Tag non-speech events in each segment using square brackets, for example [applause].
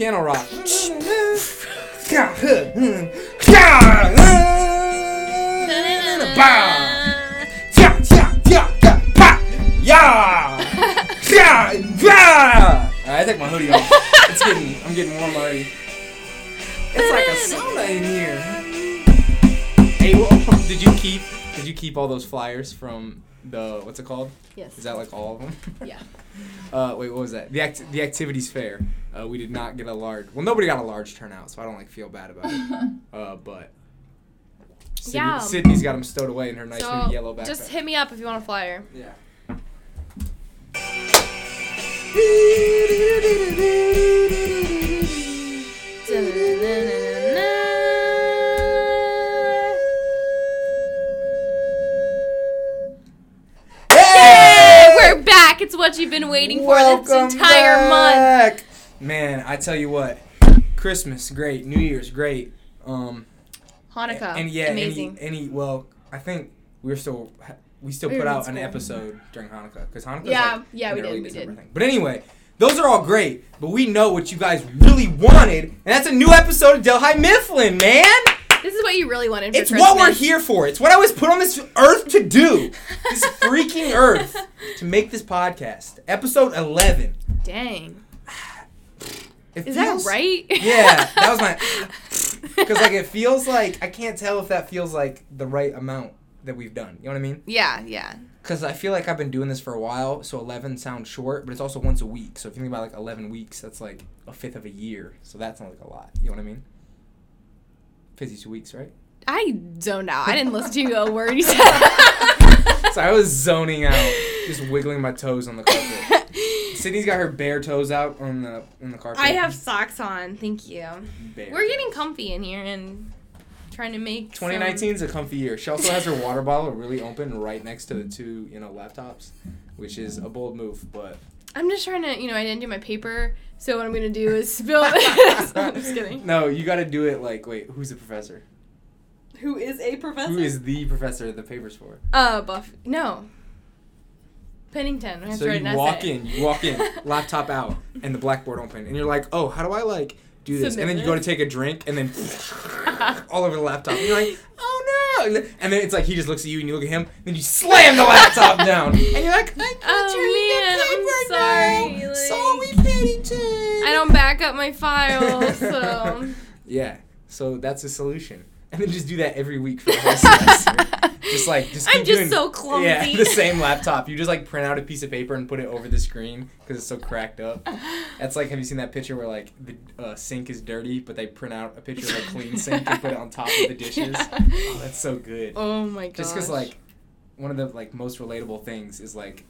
piano rock. I take my hoodie off. It's getting, I'm getting warm already. It's like a sauna in here. Hey, well, [laughs] did you keep, did you keep all those flyers from the, what's it called? Yes. Is that like all of them? Yeah. [laughs] Uh, wait, what was that? The act- the activities fair. Uh, we did not get a large. Well, nobody got a large turnout, so I don't like feel bad about it. [laughs] Uh, but Sydney, Yeah. Sydney's got them stowed away in her nice so new yellow backpack. just hit me up if you want a flyer. Yeah. Hey, we're back. It's what you've been waiting for this entire month. month. Man, I tell you what, Christmas great, New Year's great. Um, Hanukkah, and yeah, amazing. any any well, I think we're still we still We put out an episode during Hanukkah because Hanukkah. Yeah, like yeah, we did, we did. Thing. But anyway, those are all great. But we know what you guys really wanted, and that's a new episode of Delhi Mifflin, man. this is what you really wanted for It's Christmas. what we're here for. It's what I was put on this earth to do. This [laughs] freaking earth to make this podcast. Episode eleven. Dang. It Is feels- that right? Yeah, that was my. [laughs] Because like it feels like I can't tell if that feels like the right amount that we've done. You know what I mean? yeah, yeah. Because I feel like I've been doing this for a while, so eleven sounds short, but it's also once a week. So if you think about like eleven weeks, that's like a fifth of a year. So that sounds like a lot. You know what I mean? Fifty-two weeks, right? I zoned out. I didn't listen to you a word you [laughs] said. So I was zoning out, just wiggling my toes on the carpet. Sydney's got her bare toes out on the on the carpet. I have socks on. Thank you. bare We're getting comfy in here and trying to make. 2019 is a comfy year. She also has her water bottle really open right next to the two, you know, laptops, which is a bold move, but I'm just trying to, you know, I didn't do my paper, so what I'm gonna do is [laughs] spill this. [laughs] I'm just kidding. no, you got to do it like, wait, who's the professor? Who is a professor? Who is the professor the paper's for? Uh, Buff. No. Pennington. I So you walk essay. in, you walk in, [laughs] laptop out, and the blackboard open, and you're like, oh, how do I like do this? Submit and then you go to take a drink, and then [laughs] all over the laptop. And you're like, [laughs] oh no! And then, it's like he just looks at you, and you look at him, and then you slam the laptop down, and you're like, I got Oh, your man, I'm paper now. sorry, Sorry, Pennington. I don't back up my files, so. Yeah, so that's a solution, [laughs] and then just do that every week for the whole [laughs] semester. Just like just I'm just doing- so clumsy. Yeah, [laughs] the same laptop. You just like print out a piece of paper and put it over the screen because it's so cracked up. That's like, have you seen that picture where like the uh, sink is dirty, but they print out a picture of a clean sink and put it on top of the dishes? Oh, that's so good. Oh my god. Just because like one of the like most relatable things is like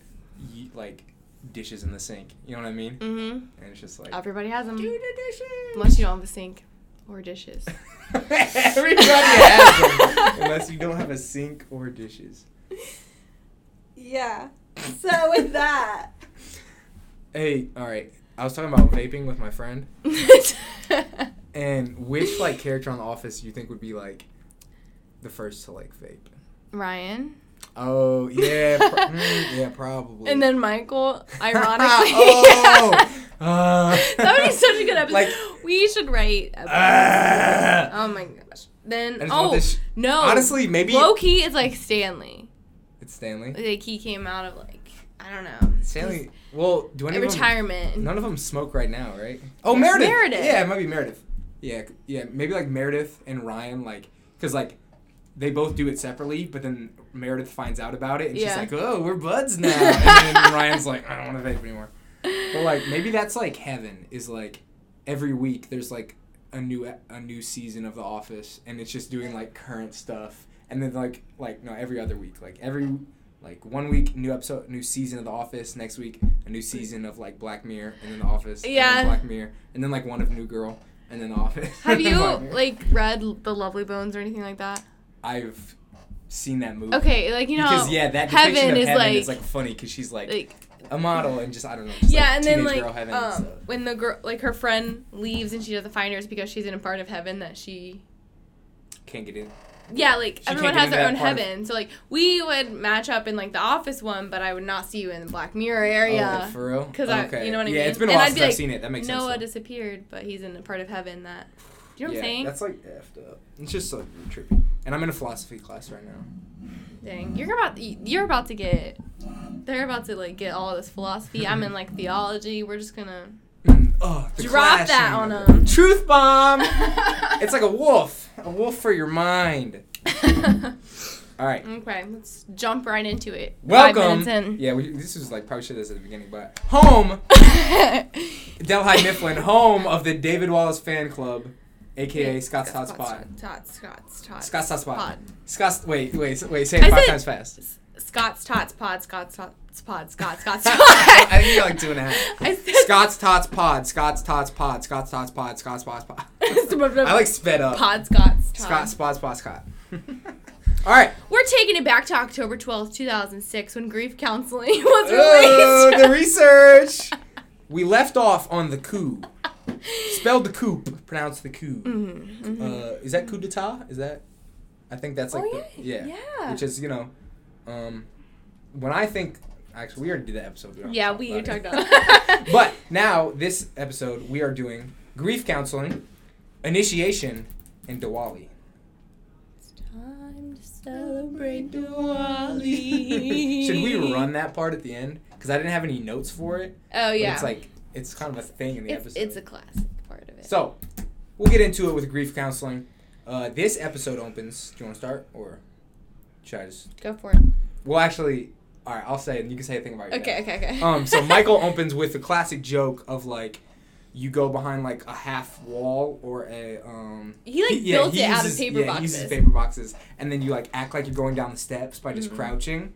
ye- like dishes in the sink. You know what I mean? Mm-hmm. And it's just like Everybody has them. do the dishes. Unless you don't have a sink or dishes. [laughs] Everybody has them, unless you don't have a sink or dishes. Yeah. So with that, Hey, all right. I was talking about vaping with my friend, [laughs] and which like character on The Office you think would be like the first to like vape? Ryan. Oh yeah, pro- [laughs] mm, yeah, probably. And then Michael, [laughs] ironically. oh, [laughs] uh, that would be such a good episode. Like- we should write. Ah. oh my gosh. Then I just want oh this- no. honestly, maybe low key it's like Stanley. it's Stanley. Like he came out of like I don't know. Stanley. Well, do any of them? retirement. None of them smoke right now, right? Oh, Yeah, Meredith. Meredith. Yeah, it might be Meredith. Yeah, yeah, maybe like Meredith and Ryan, like, cause like they both do it separately, but then Meredith finds out about it and she's like, "Oh, we're buds now," and then [laughs] Ryan's like, "I don't want to vape anymore." But like maybe that's like heaven is like every week there's like a new a new season of The Office and it's just doing like current stuff, and then like like no every other week like every like one week new episode new season of The Office next week a new season of like Black Mirror and then The Office and Yeah. Black Mirror and then like one of New Girl and then The Office. Have [laughs] you like read The Lovely Bones or anything like that? I've seen that movie. Okay, like you know, because yeah, that depiction of is heaven like, is like funny because she's like, like a model and just I don't know. Yeah, like, and then like heaven, um, so- when the girl like her friend leaves and she doesn't find her, it's because she's in a part of heaven that she can't get in. yeah, like She everyone has their own part of- heaven. So like we would match up in like the office one, but I would not see you in the Black Mirror area. Oh, for real? 'Cause I- you know what I Yeah, mean? it's been a while since I've like, seen it. That makes Noah sense. though. disappeared, but he's in a part of heaven that. Do you know what yeah, I'm saying? That's like effed up. It's just like trippy. And I'm in a philosophy class right now. Dang, you're about you're about to get. They're about to like get all this philosophy. I'm in like theology. We're just gonna Mm, oh, the drop that on them. Truth bomb. [laughs] it's like a wolf. A wolf for your mind. [laughs] All right. okay, let's jump right into it. Welcome. minutes in. Yeah, we, this was like probably should have said at the beginning, but home, [laughs] Delhi Mifflin, home of the David Wallace fan club, aka Scott's Hot Spot. Scott's Scott's Tots. Scott's Hot Spot. Pod. Scott's. Wait, wait, wait. Say it five times fast. Scott's Tots Pod. Scott's Tots Pod. Scott's Scott's [laughs] I think you're like two and a half. [laughs] I said Scott's Tots Pod. Scott's Tots Pod. Scott's Tots Pod. Scott's Tots Pod. [laughs] I like sped up. Pod Scott's Tots. Scott Spot Spot Scott. All right. We're taking it back to October 12th, 2006, when grief counseling was Oh, released. the research. We left off on the coup. Spelled the coup, pronounced the coup. Mhm, mhm. Uh, is that coup d'état? Is that? I think that's like oh, the, yeah. yeah. Yeah. Which is you know, um, when I think actually we already did that episode. don't yeah, we about talked [laughs] it. about but now this episode we are doing grief counseling, initiation, and Diwali. It's time to celebrate Diwali. [laughs] Should we run that part at the end? Because I didn't have any notes for it. Oh, yeah. it's like it's kind of a thing in the it's, episode. it's a classic part of it. So, we'll get into it with grief counseling. Uh, this episode opens. Do you want to start, or should I just? Go for it. Well, actually, all right. I'll say it, and you can say a thing about your Okay, dad. okay, okay. Um, so [laughs] Michael opens with the classic joke of like, you go behind like a half wall or a um. He, like, built it out of paper yeah, He uses paper boxes, and then you like act like you're going down the steps by just Mhm. crouching.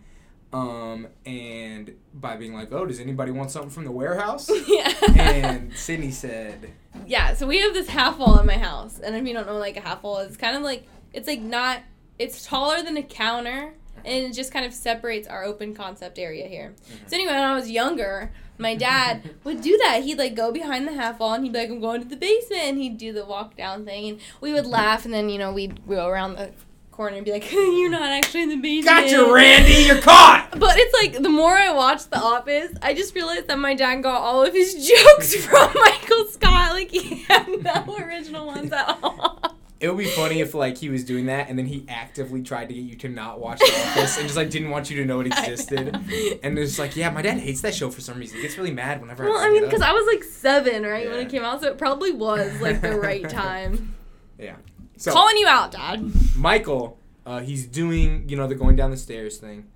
Um, and by being like, oh, does anybody want something from the warehouse? [laughs] yeah. and Sydney said, yeah, so we have this half wall in my house, and if you don't know, like a half wall, it's kind of like it's like not. It's taller than a counter, and it just kind of separates our open concept area here. Mm-hmm. So anyway, when I was younger, my dad [laughs] would do that. He'd like go behind the half wall, and he'd be like, "I'm going to the basement," and he'd do the walk down thing, and we would laugh, and then you know we'd go around the corner and be like, [laughs] "You're not actually in the basement." Gotcha, Randy, you're caught. [laughs] But it's like the more I watch The Office, I just realized that my dad got all of his [laughs] jokes from Michael Scott. Like he had no original ones at all. It would be funny if like he was doing that and then he actively tried to get you to not watch The Office and just like didn't want you to know it existed. And it's like, yeah, my dad hates that show for some reason. He gets really mad whenever I Well, I I mean, because. I was like seven, right, when it came out, so it probably was like the right time. Yeah. So Calling you out, Dad. Michael, uh, he's doing you know the going down the stairs thing,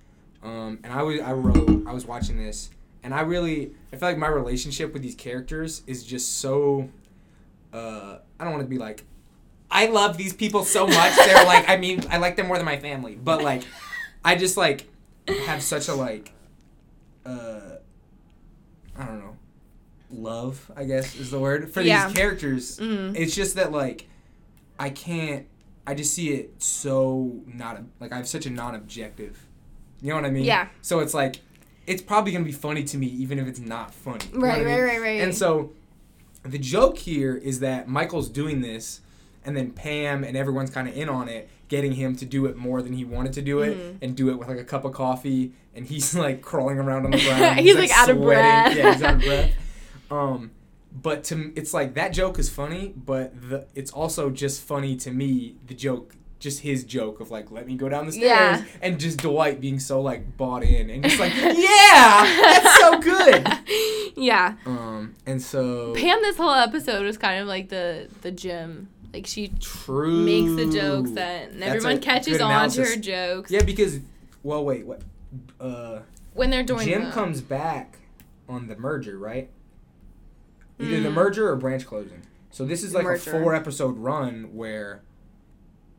um, and I was I wrote I was watching this and I really I feel like my relationship with these characters is just so. Uh, I don't want to be like. I love these people so much. [laughs] They're like, I mean, I like them more than my family, but like, I just like have such a like, uh, I don't know, love. I guess is the word for Yeah. these characters. Mm. It's just that like, I can't. I just see it so not like I have such a non-objective. You know what I mean? Yeah. So it's like, it's probably gonna be funny to me even if it's not funny. You know Right, I mean? right, right, right. And so, the joke here is that Michael's doing this, and then Pam and everyone's kind of in on it, getting him to do it more than he wanted to do it, Mhm. and do it with like a cup of coffee, and he's [laughs] like crawling around on the ground. [laughs] He's, like, out of breath. Yeah, he's out of breath. [laughs] Um, but to it's like that joke is funny, but the it's also just funny to me. The joke. Just his joke of like, let me go down the stairs, Yeah. and just Dwight being so like bought in, and just like, [laughs] yeah, that's so good. [laughs] yeah. Um, and so Pam, this whole episode was kind of like the the Jim. Like she true makes the jokes that and That's everyone catches on to her jokes Yeah, because well, wait, what? Uh, when they're doing Jim the- comes back on the merger, right? Either the Mm. merger or branch closing. So this is like Merger. a four episode run where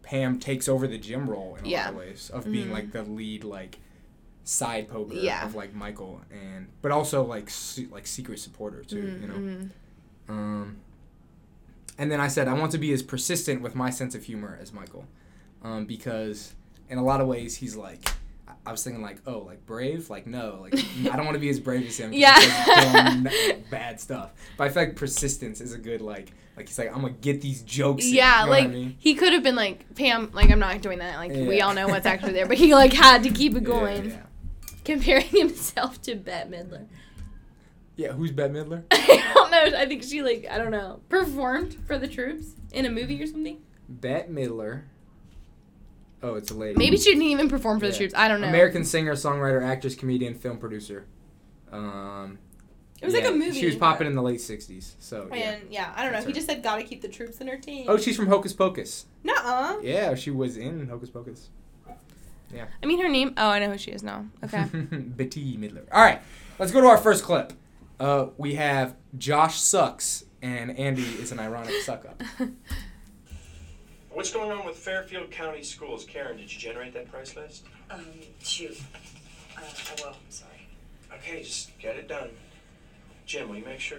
Pam takes over the Jim role in a Yeah. lot of ways of being like the lead like side poker Yeah. of like Michael and but also like se- like secret supporter too, Mhm, you know. mhm. Um, and then I said I want to be as persistent with my sense of humor as Michael, um, because in a lot of ways he's like, I was thinking like, oh, like brave, like no, like [laughs] I don't want to be as brave as him. Yeah. dumb, [laughs] bad stuff. But I feel like persistence is a good like, like he's like, I'm gonna get these jokes. in," Yeah, you know like I mean? he could have been like Pam. Like I'm not doing that. Like we all know what's actually there, but he [laughs] like had to keep it Yeah, going, Yeah, comparing himself to Bette Midler. yeah. who's Bette Midler? I don't know. I think she like I don't know performed for the troops in a movie or something. Bette Midler. Oh, it's a lady. Maybe she didn't even perform for the troops. I don't know. American singer, songwriter, actress, comedian, film producer. Um, It was like a movie. She was popping in the late '60s. So yeah. And yeah, I don't know. That's He her. just said gotta keep the troops entertained. Oh, she's from Hocus Pocus. Nuh-uh. Yeah, she was in Hocus Pocus. Yeah. I mean her name. Oh, I know who she is now. Okay. [laughs] Betty Midler. All right, let's go to our first clip. Uh, we have Josh sucks and Andy is an ironic suck up. [laughs] What's going on with Fairfield County Schools? Karen, did you generate that price list? Um, shoot. Uh, I will, I'm sorry. Okay, just get it done. Jim, will you make sure?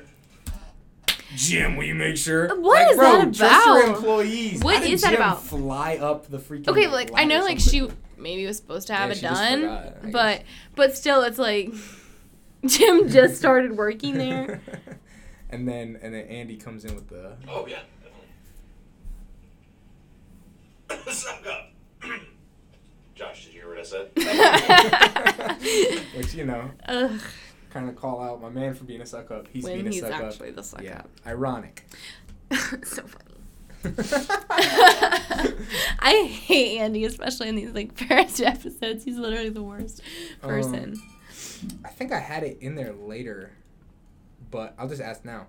Jim, will you make sure? What like, is bro, that Trust your about? employees. What How did is that Jim about? Fly up the freaking. okay, like I ladder know, like so she maybe was supposed to have Yeah, it she just done, forgot, I guess. but but still, it's like [laughs] Jim just started working there. [laughs] and then and then Andy comes in with the. Oh, yeah, definitely. Suck up. [coughs] Josh, did you hear what I said? [laughs] [laughs] Which you know, Ugh, kind of call out my man for being a suck up. He's when being a he's suck up. actually the suck Yeah, up. ironic. [laughs] so funny. I hate Andy, especially in these like first episodes. He's literally the worst person. Um, I think I had it in there later, but I'll just ask now.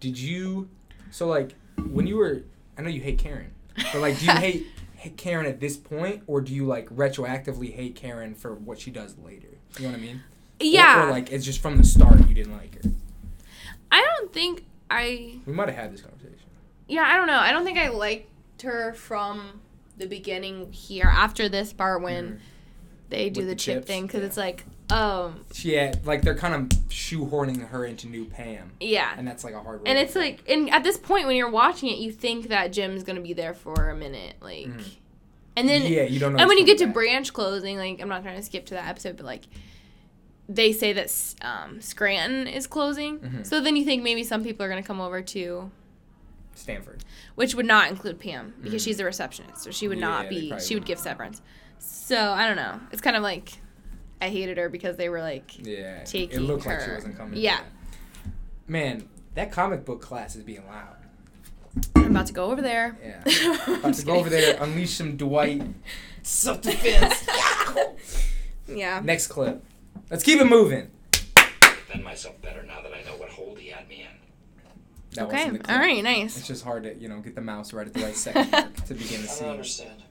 Did you? So like when you were, I know you hate Karen, but like, do you hate, hate Karen at this point, or do you like retroactively hate Karen for what she does later? You know what I mean? Yeah, Or, like it's just from the start you didn't like her. I don't think I. We might have had this conversation. Yeah, I don't know. I don't think I liked her from the beginning here after this part when Mhm. they do With the chip chips, thing because yeah. it's like, um, She had like they're kind of shoehorning her into new Pam, yeah. and that's like a hard. One. And it's like, and at this point when you're watching it, you think that Jim's gonna be there for a minute, like, Mhm. and then yeah, you don't know. and when you get to branch closing, like I'm not trying to skip to that episode, but like they say that um, Scranton is closing, Mhm. so then you think maybe some people are gonna come over to, Stamford. which would not include Pam because Mhm. she's a receptionist, so she would Yeah, not be. She would give severance. So I don't know. It's kind of like I hated her because they were like, Yeah, it taking looked like she her. wasn't coming. Yeah. Man, that comic book class is being loud. I'm about to go over there. Yeah. I'm [laughs] About just to go over there, unleash some Dwight [laughs] self defense. [laughs] Yeah. Next clip. Let's keep it moving. Defend myself better now that I know what hold he had me in. That Okay. wasn't the clip. All right. It's just hard to you know get the mouse right at the right second to begin the I don't understand.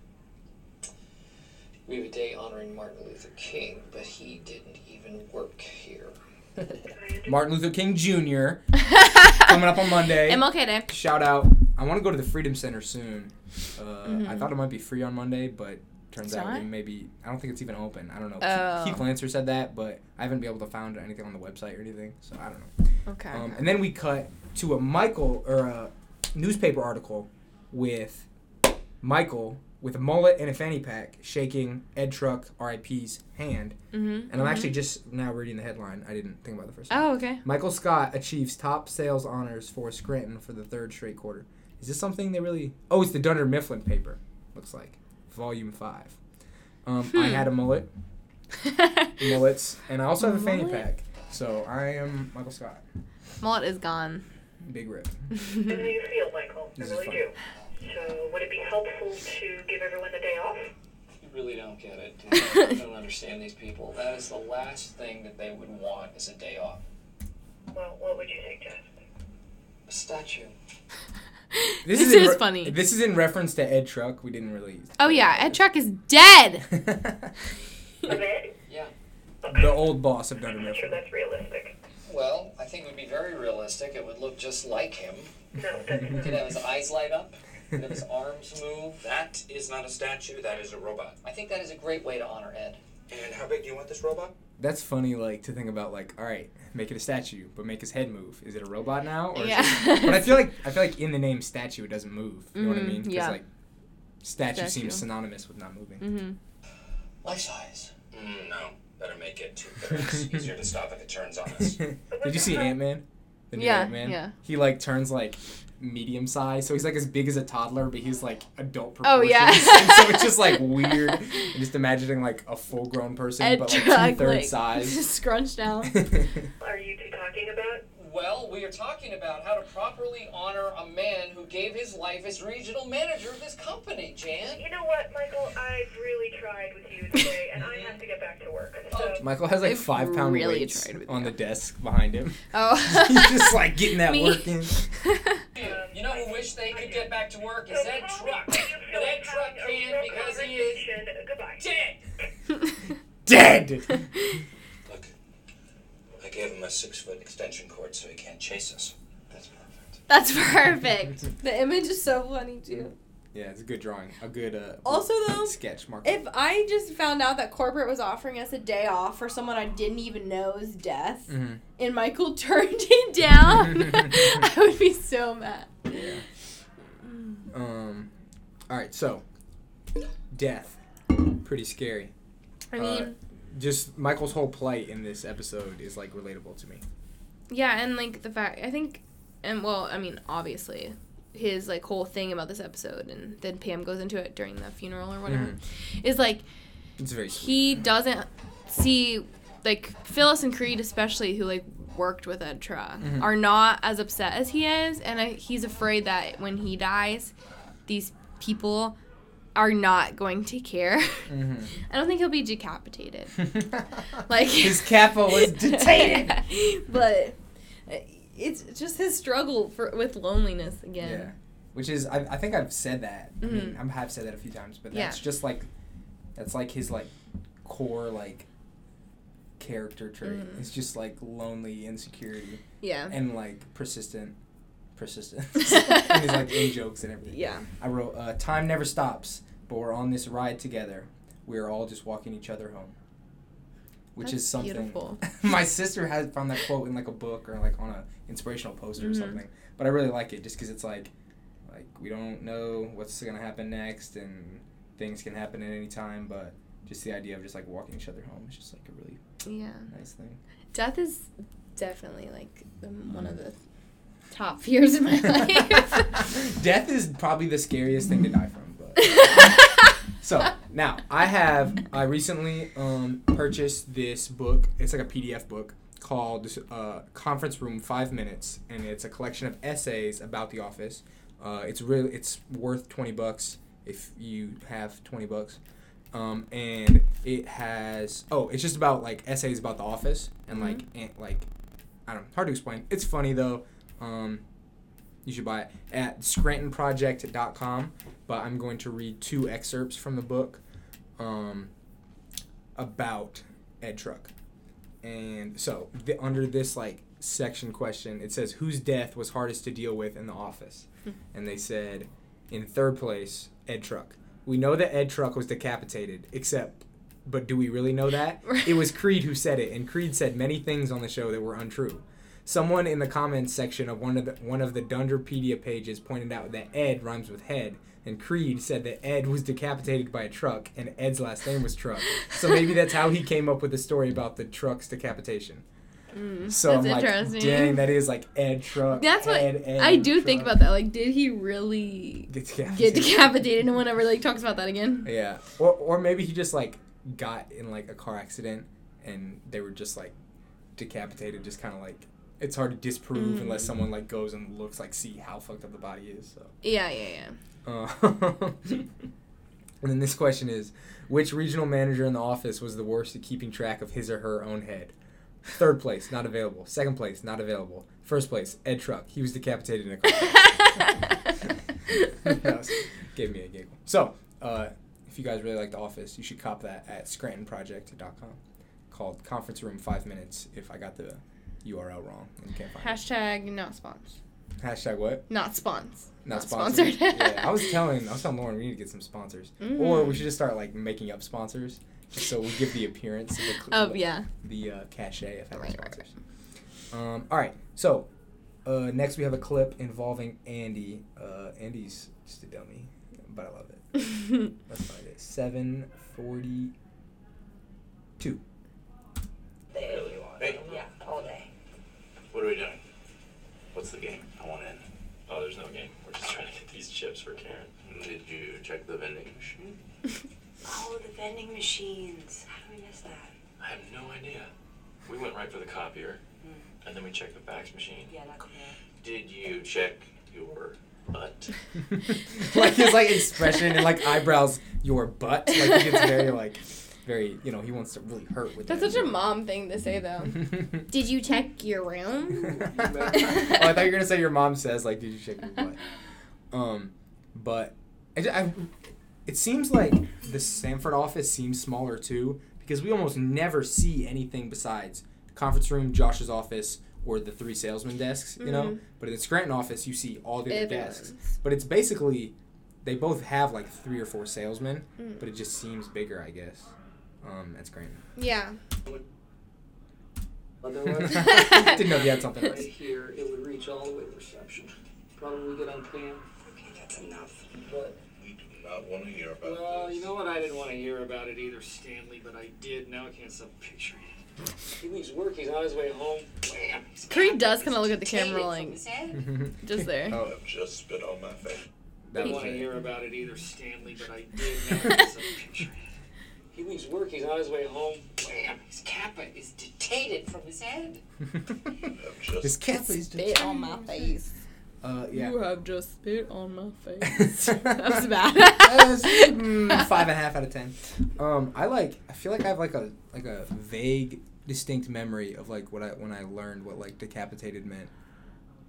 We have a day honoring Martin Luther King, but he didn't even work here. [laughs] Martin Luther King Jr. [laughs] coming up on Monday. MLK Day. Shout out. I want to go to the Freedom Center soon. Uh, I Mhm. thought it might be free on Monday, but turns It's out not? it maybe I don't think it's even open. I don't know. Oh. Keith, Keith Lancer said that, but I haven't been able to find anything on the website or anything, so I don't know. Okay. Um, and then we cut to a Michael or a newspaper article with Michael with a mullet and a fanny pack shaking Ed Truck RIP's hand. mm-hmm. And I'm actually just now reading the headline. I didn't think about the first time. Oh, okay. Michael Scott achieves top sales honors for Scranton for the third straight quarter. Is this something they really? Oh, it's the Dunder Mifflin paper. Looks like volume five. Um, I Hmm. had a mullet, [laughs] mullets, and I also have a fanny Mullet? pack. So I am Michael Scott. Mullet is gone. Big rip. [laughs] How do you feel, Michael? I This is really fun. do. So, would it be helpful to give everyone the day off? You really don't get it. You don't understand these people. That is the last thing that they would want is a day off. Well, what would you suggest? A statue. [laughs] This, in is re- funny. This is in reference to Ed Truck. We didn't really. oh yeah, Ed Truck is dead. [laughs] A bed? Yeah. the old boss of Dunder I'm sure that's realistic. Well, I think it would be very realistic. It would look just like him. No, that's He could have his eyes light up. He could have his arms move. That is not a statue, that is a robot. I think that is a great way to honor Ed. And how big do you want this robot? That's funny, like to think about. Like, all right, make it a statue, but make his head move. Is it a robot now? Or is Yeah. it- but I feel like I feel like in the name statue, it doesn't move. You know what I mean? mean? 'Cause, yeah. like statue, Statue. seems synonymous with not moving. mm-hmm. Life size. Mm, no, better make it two thirds. [laughs] Easier to stop if it turns on us. Did you see Ant Man? The new Yeah, Ant-Man? yeah. He like turns like medium size, so he's like as big as a toddler, but he's like adult proportions. Oh, proportions. yeah. [laughs] and so it's just like [laughs] weird. I'm just imagining like a full grown person, Ed but like Truck, two thirds like, [laughs] size. scrunched down. Are you two talking about? Well, we are talking about how to properly honor a man who gave his life as regional manager of this company, Jan. You know what, Michael? I've really tried with you today, and I have to get back to work. So, oh, Michael has like I've five pound really weights on you. the desk behind him. oh. he's just like getting that Me. work in. You know who wish they could get back to work is so Ed Truck. when you But Ed Truck having can real because he is conversation. Goodbye. dead. [laughs] Dead. Look, I gave him a six foot extension cord so he can't chase us. That's perfect. That's perfect. The image is so funny too. Yeah, it's a good drawing. A good uh Also, though, sketch mark. If I just found out that corporate was offering us a day off for someone I didn't even know's death, Mhm. and Michael [laughs] turned it down, [laughs] [laughs] I would be so mad. Yeah. Um. All right. So, death. Pretty scary. I Uh, mean, Just Michael's whole plight in this episode is like relatable to me. yeah, and like the fact I think, and well, I mean, obviously, his like whole thing about this episode, and then Pam goes into it during the funeral or whatever, is like It's very sweet. he doesn't see like Phyllis and Creed especially who like worked with Ed Truck Mhm. are not as upset as he is and I, he's afraid that when he dies these people are not going to care. Mhm. [laughs] I don't think he'll be decapitated. [laughs] Like his capo was [laughs] detained. but uh, it's just his struggle for with loneliness again. Yeah. Which is, I, I think I've said that. I mean, Mhm. I have said that a few times, but Yeah. that's just like, that's like his like core like character trait. Mhm. It's just like lonely insecurity Yeah. and like persistent, persistence. [laughs] [laughs] and he's like in jokes and everything. Yeah. I wrote, uh, "Time never stops, but we're on this ride together. We are all just walking each other home." Which That's is something. beautiful. [laughs] my sister had found that quote in like a book or like on a inspirational poster or Mhm. something. But I really like it just because it's like, like we don't know what's gonna happen next, and things can happen at any time. But just the idea of just like walking each other home is just like a really Yeah. nice thing. Death is definitely like the, one of the top fears in my life. [laughs] [laughs] Death is probably the scariest thing to die from. But [laughs] So now I have I recently um, purchased this book. It's like a PDF book called uh, Conference Room Five Minutes, and it's a collection of essays about The Office. Uh, it's really it's worth twenty bucks if you have twenty bucks. Um, and it has oh it's just about like essays about The Office and like and, like I don't know hard to explain. It's funny though. Um, you should buy it at scrantonproject.com but i'm going to read two excerpts from the book um, about ed truck and so the, under this like section question it says whose death was hardest to deal with in the office? Hmm. And they said in third place ed truck. We know that ed truck was decapitated except but do we really know that? [laughs] It was creed who said it and creed said many things on the show that were untrue. Someone in the comments section of one of the one of the Dunderpedia pages pointed out that Ed rhymes with head, and Creed said that Ed was decapitated by a truck, and Ed's last name was Truck. So maybe that's how he came up with the story about the truck's decapitation. Mm, So that's I'm like, interesting. dang, that is like Ed Truck. That's what Ed, Ed, I do think about that. Like, did he really Get decapitated. get decapitated? No one ever like talks about that again. Yeah, or or maybe he just like got in like a car accident, and they were just like decapitated, just kind of like. It's hard to disprove Mm. unless someone like goes and looks like see how fucked up the body is. So. Yeah, yeah, yeah. Uh, [laughs] and then this question is Which regional manager in the office was the worst at keeping track of his or her own head? Third place, not available. Second place, not available. First place, Ed Truck. He was decapitated in a car. was- [laughs] gave me a giggle. So, uh, if you guys really like The Office, you should cop that at scrantonproject.com called Conference Room 5 Minutes if I got the URL wrong and can't find Hashtag not spons. It. Hashtag what? Not spons. Not, Not sponsored. sponsored. yeah, I [laughs] was telling I was telling Lauren we need to get some sponsors, or we should just start like making up sponsors, just so we give the appearance of the, cl- Oh yeah. the uh, cachet of having Right, right, sponsors. Um, all right, so uh, next we have a clip involving Andy. Uh, Andy's just a dummy, but I love it. [laughs] Let's find it. Seven forty. Two. They, Really? Hey, yeah, all day. what are we doing? What's the game? I want in. Oh, there's no game. We're just trying to get these chips for Karen. Did you check the vending machine? [laughs] Oh, the vending machines. How do we miss that? I have no idea. We went right for the copier, hmm. and then we checked the fax machine. Yeah, that's yeah. Did you check your butt? [laughs] [laughs] like his like expression and like eyebrows, your butt. Like it's very like, very you know he wants to really hurt with That's that. such a mom thing to say though. [laughs] Did you check your room? [laughs] [laughs] oh, I thought you were gonna say your mom says like, did you check your butt? Um, but I, ju- I- it seems like the Stamford office seems smaller too because we almost never see anything besides conference room, Josh's office, or the three salesman desks. You know, Mhm. but in the Scranton office, you see all the other desks. Everyone's. But it's basically they both have like three or four salesmen, Mm. but it just seems bigger, I guess. Um, at Scranton. Yeah. Otherwise, [laughs] [laughs] Didn't know if you had something right else. here, it would reach all the way to reception. Probably get on Pam, Okay, that's enough. but, We do not want to hear about well, you know what? I didn't want to hear about it either, Stanley, but I did. Now I can't stop picturing it. He leaves work, he's on his way home. Wham! He's Creed does kind of look at the camera from like [laughs] just there. Oh, I've just spit on my face. that didn't was want to it. hear about it either, Stanley, but I did. Now I can't stop picturing it. He leaves work, he's on his way home. Wham! His kappa is detated from his head. [laughs] I've just His cap is Spit on my face. Uh, yeah. You have just spit on my face. [laughs] That's bad. That was, mm, [laughs] five and a half out of ten. Um, I like. I feel like I have like a like a vague, distinct memory of like what I when I learned what like decapitated meant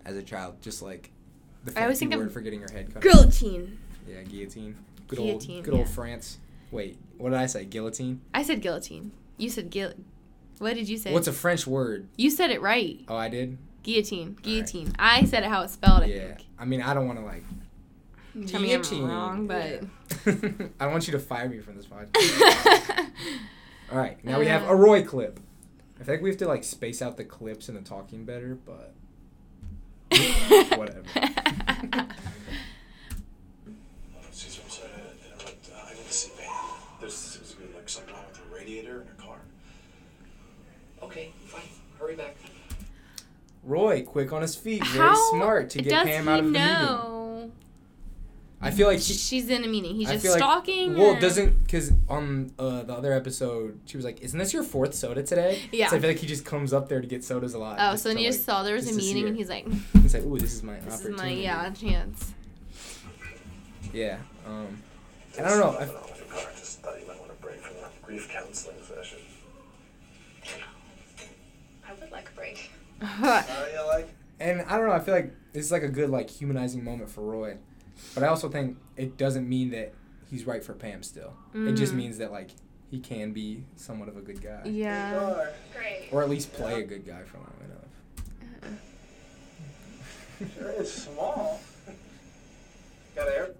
as a child. Just like the I always fancy think of word for getting your head cut. off. Guillotine. Yeah, guillotine. Good Guillotine, old good old. France. Wait, what did I say? Guillotine. I said guillotine. You said guil. What did you say? What's a French word? You said it right. Oh, I did. Guillotine. Guillotine. I said it how it's spelled. I Yeah. I mean, I don't want to like. think. Tell me I'm Guillotine. wrong, but. Yeah. [laughs] I want you to fire me from this podcast. [laughs] All right, now we have uh, a Roy clip. I think we have to like space out the clips and the talking better, but [laughs] whatever. Roy, quick on his feet, very How smart to get does Pam he out of the meeting. know? I feel like he, She's in a meeting. He's I just feel like- stalking. Well, or- doesn't because on uh, the other episode she was like, "Isn't this your fourth soda today?" Yeah. So I feel like he just comes up there to get sodas a lot. Oh, just so then to, he just like- saw there was a just to see meeting, her. and he's like, [laughs] He's like, "Ooh, this is my "This is opportunity." my yeah chance." Yeah. Um, and I don't know. I, Nothing wrong with your car. I just thought you might want a break from the grief counseling session. I would like a break. Uh, you like? [laughs] and I don't know. I feel like this is like a good like humanizing moment for Roy, but I also think it doesn't mean that he's right for Pam still. It just Mm. means that like he can be somewhat of a good guy, yeah. Great. or at least play a good guy for long enough. Sure is small. [laughs] Got air?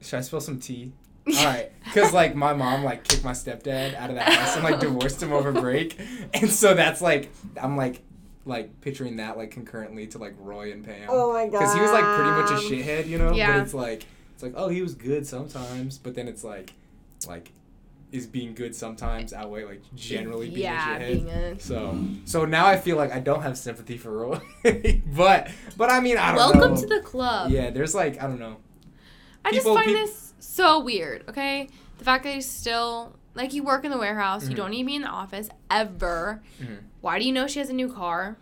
Should I spill some tea? All right, because like my mom like kicked my stepdad out of the house and like divorced him over break, and so that's like I'm like like picturing that like concurrently to like Roy and Pam. Oh my god. Because he was like pretty much a shithead, you know. Yeah. But it's like it's like oh he was good sometimes, but then it's like like is being good sometimes outweigh like generally being yeah, a shithead. being a. so so now I feel like I don't have sympathy for Roy, [laughs] but but I mean I don't Welcome know. to the club. yeah. There's like I don't know. I just find peop- this so weird. Okay, the fact that he's still like you work in the warehouse, you Mhm. don't need to be in the office ever. Mhm. Why do you know she has a new car?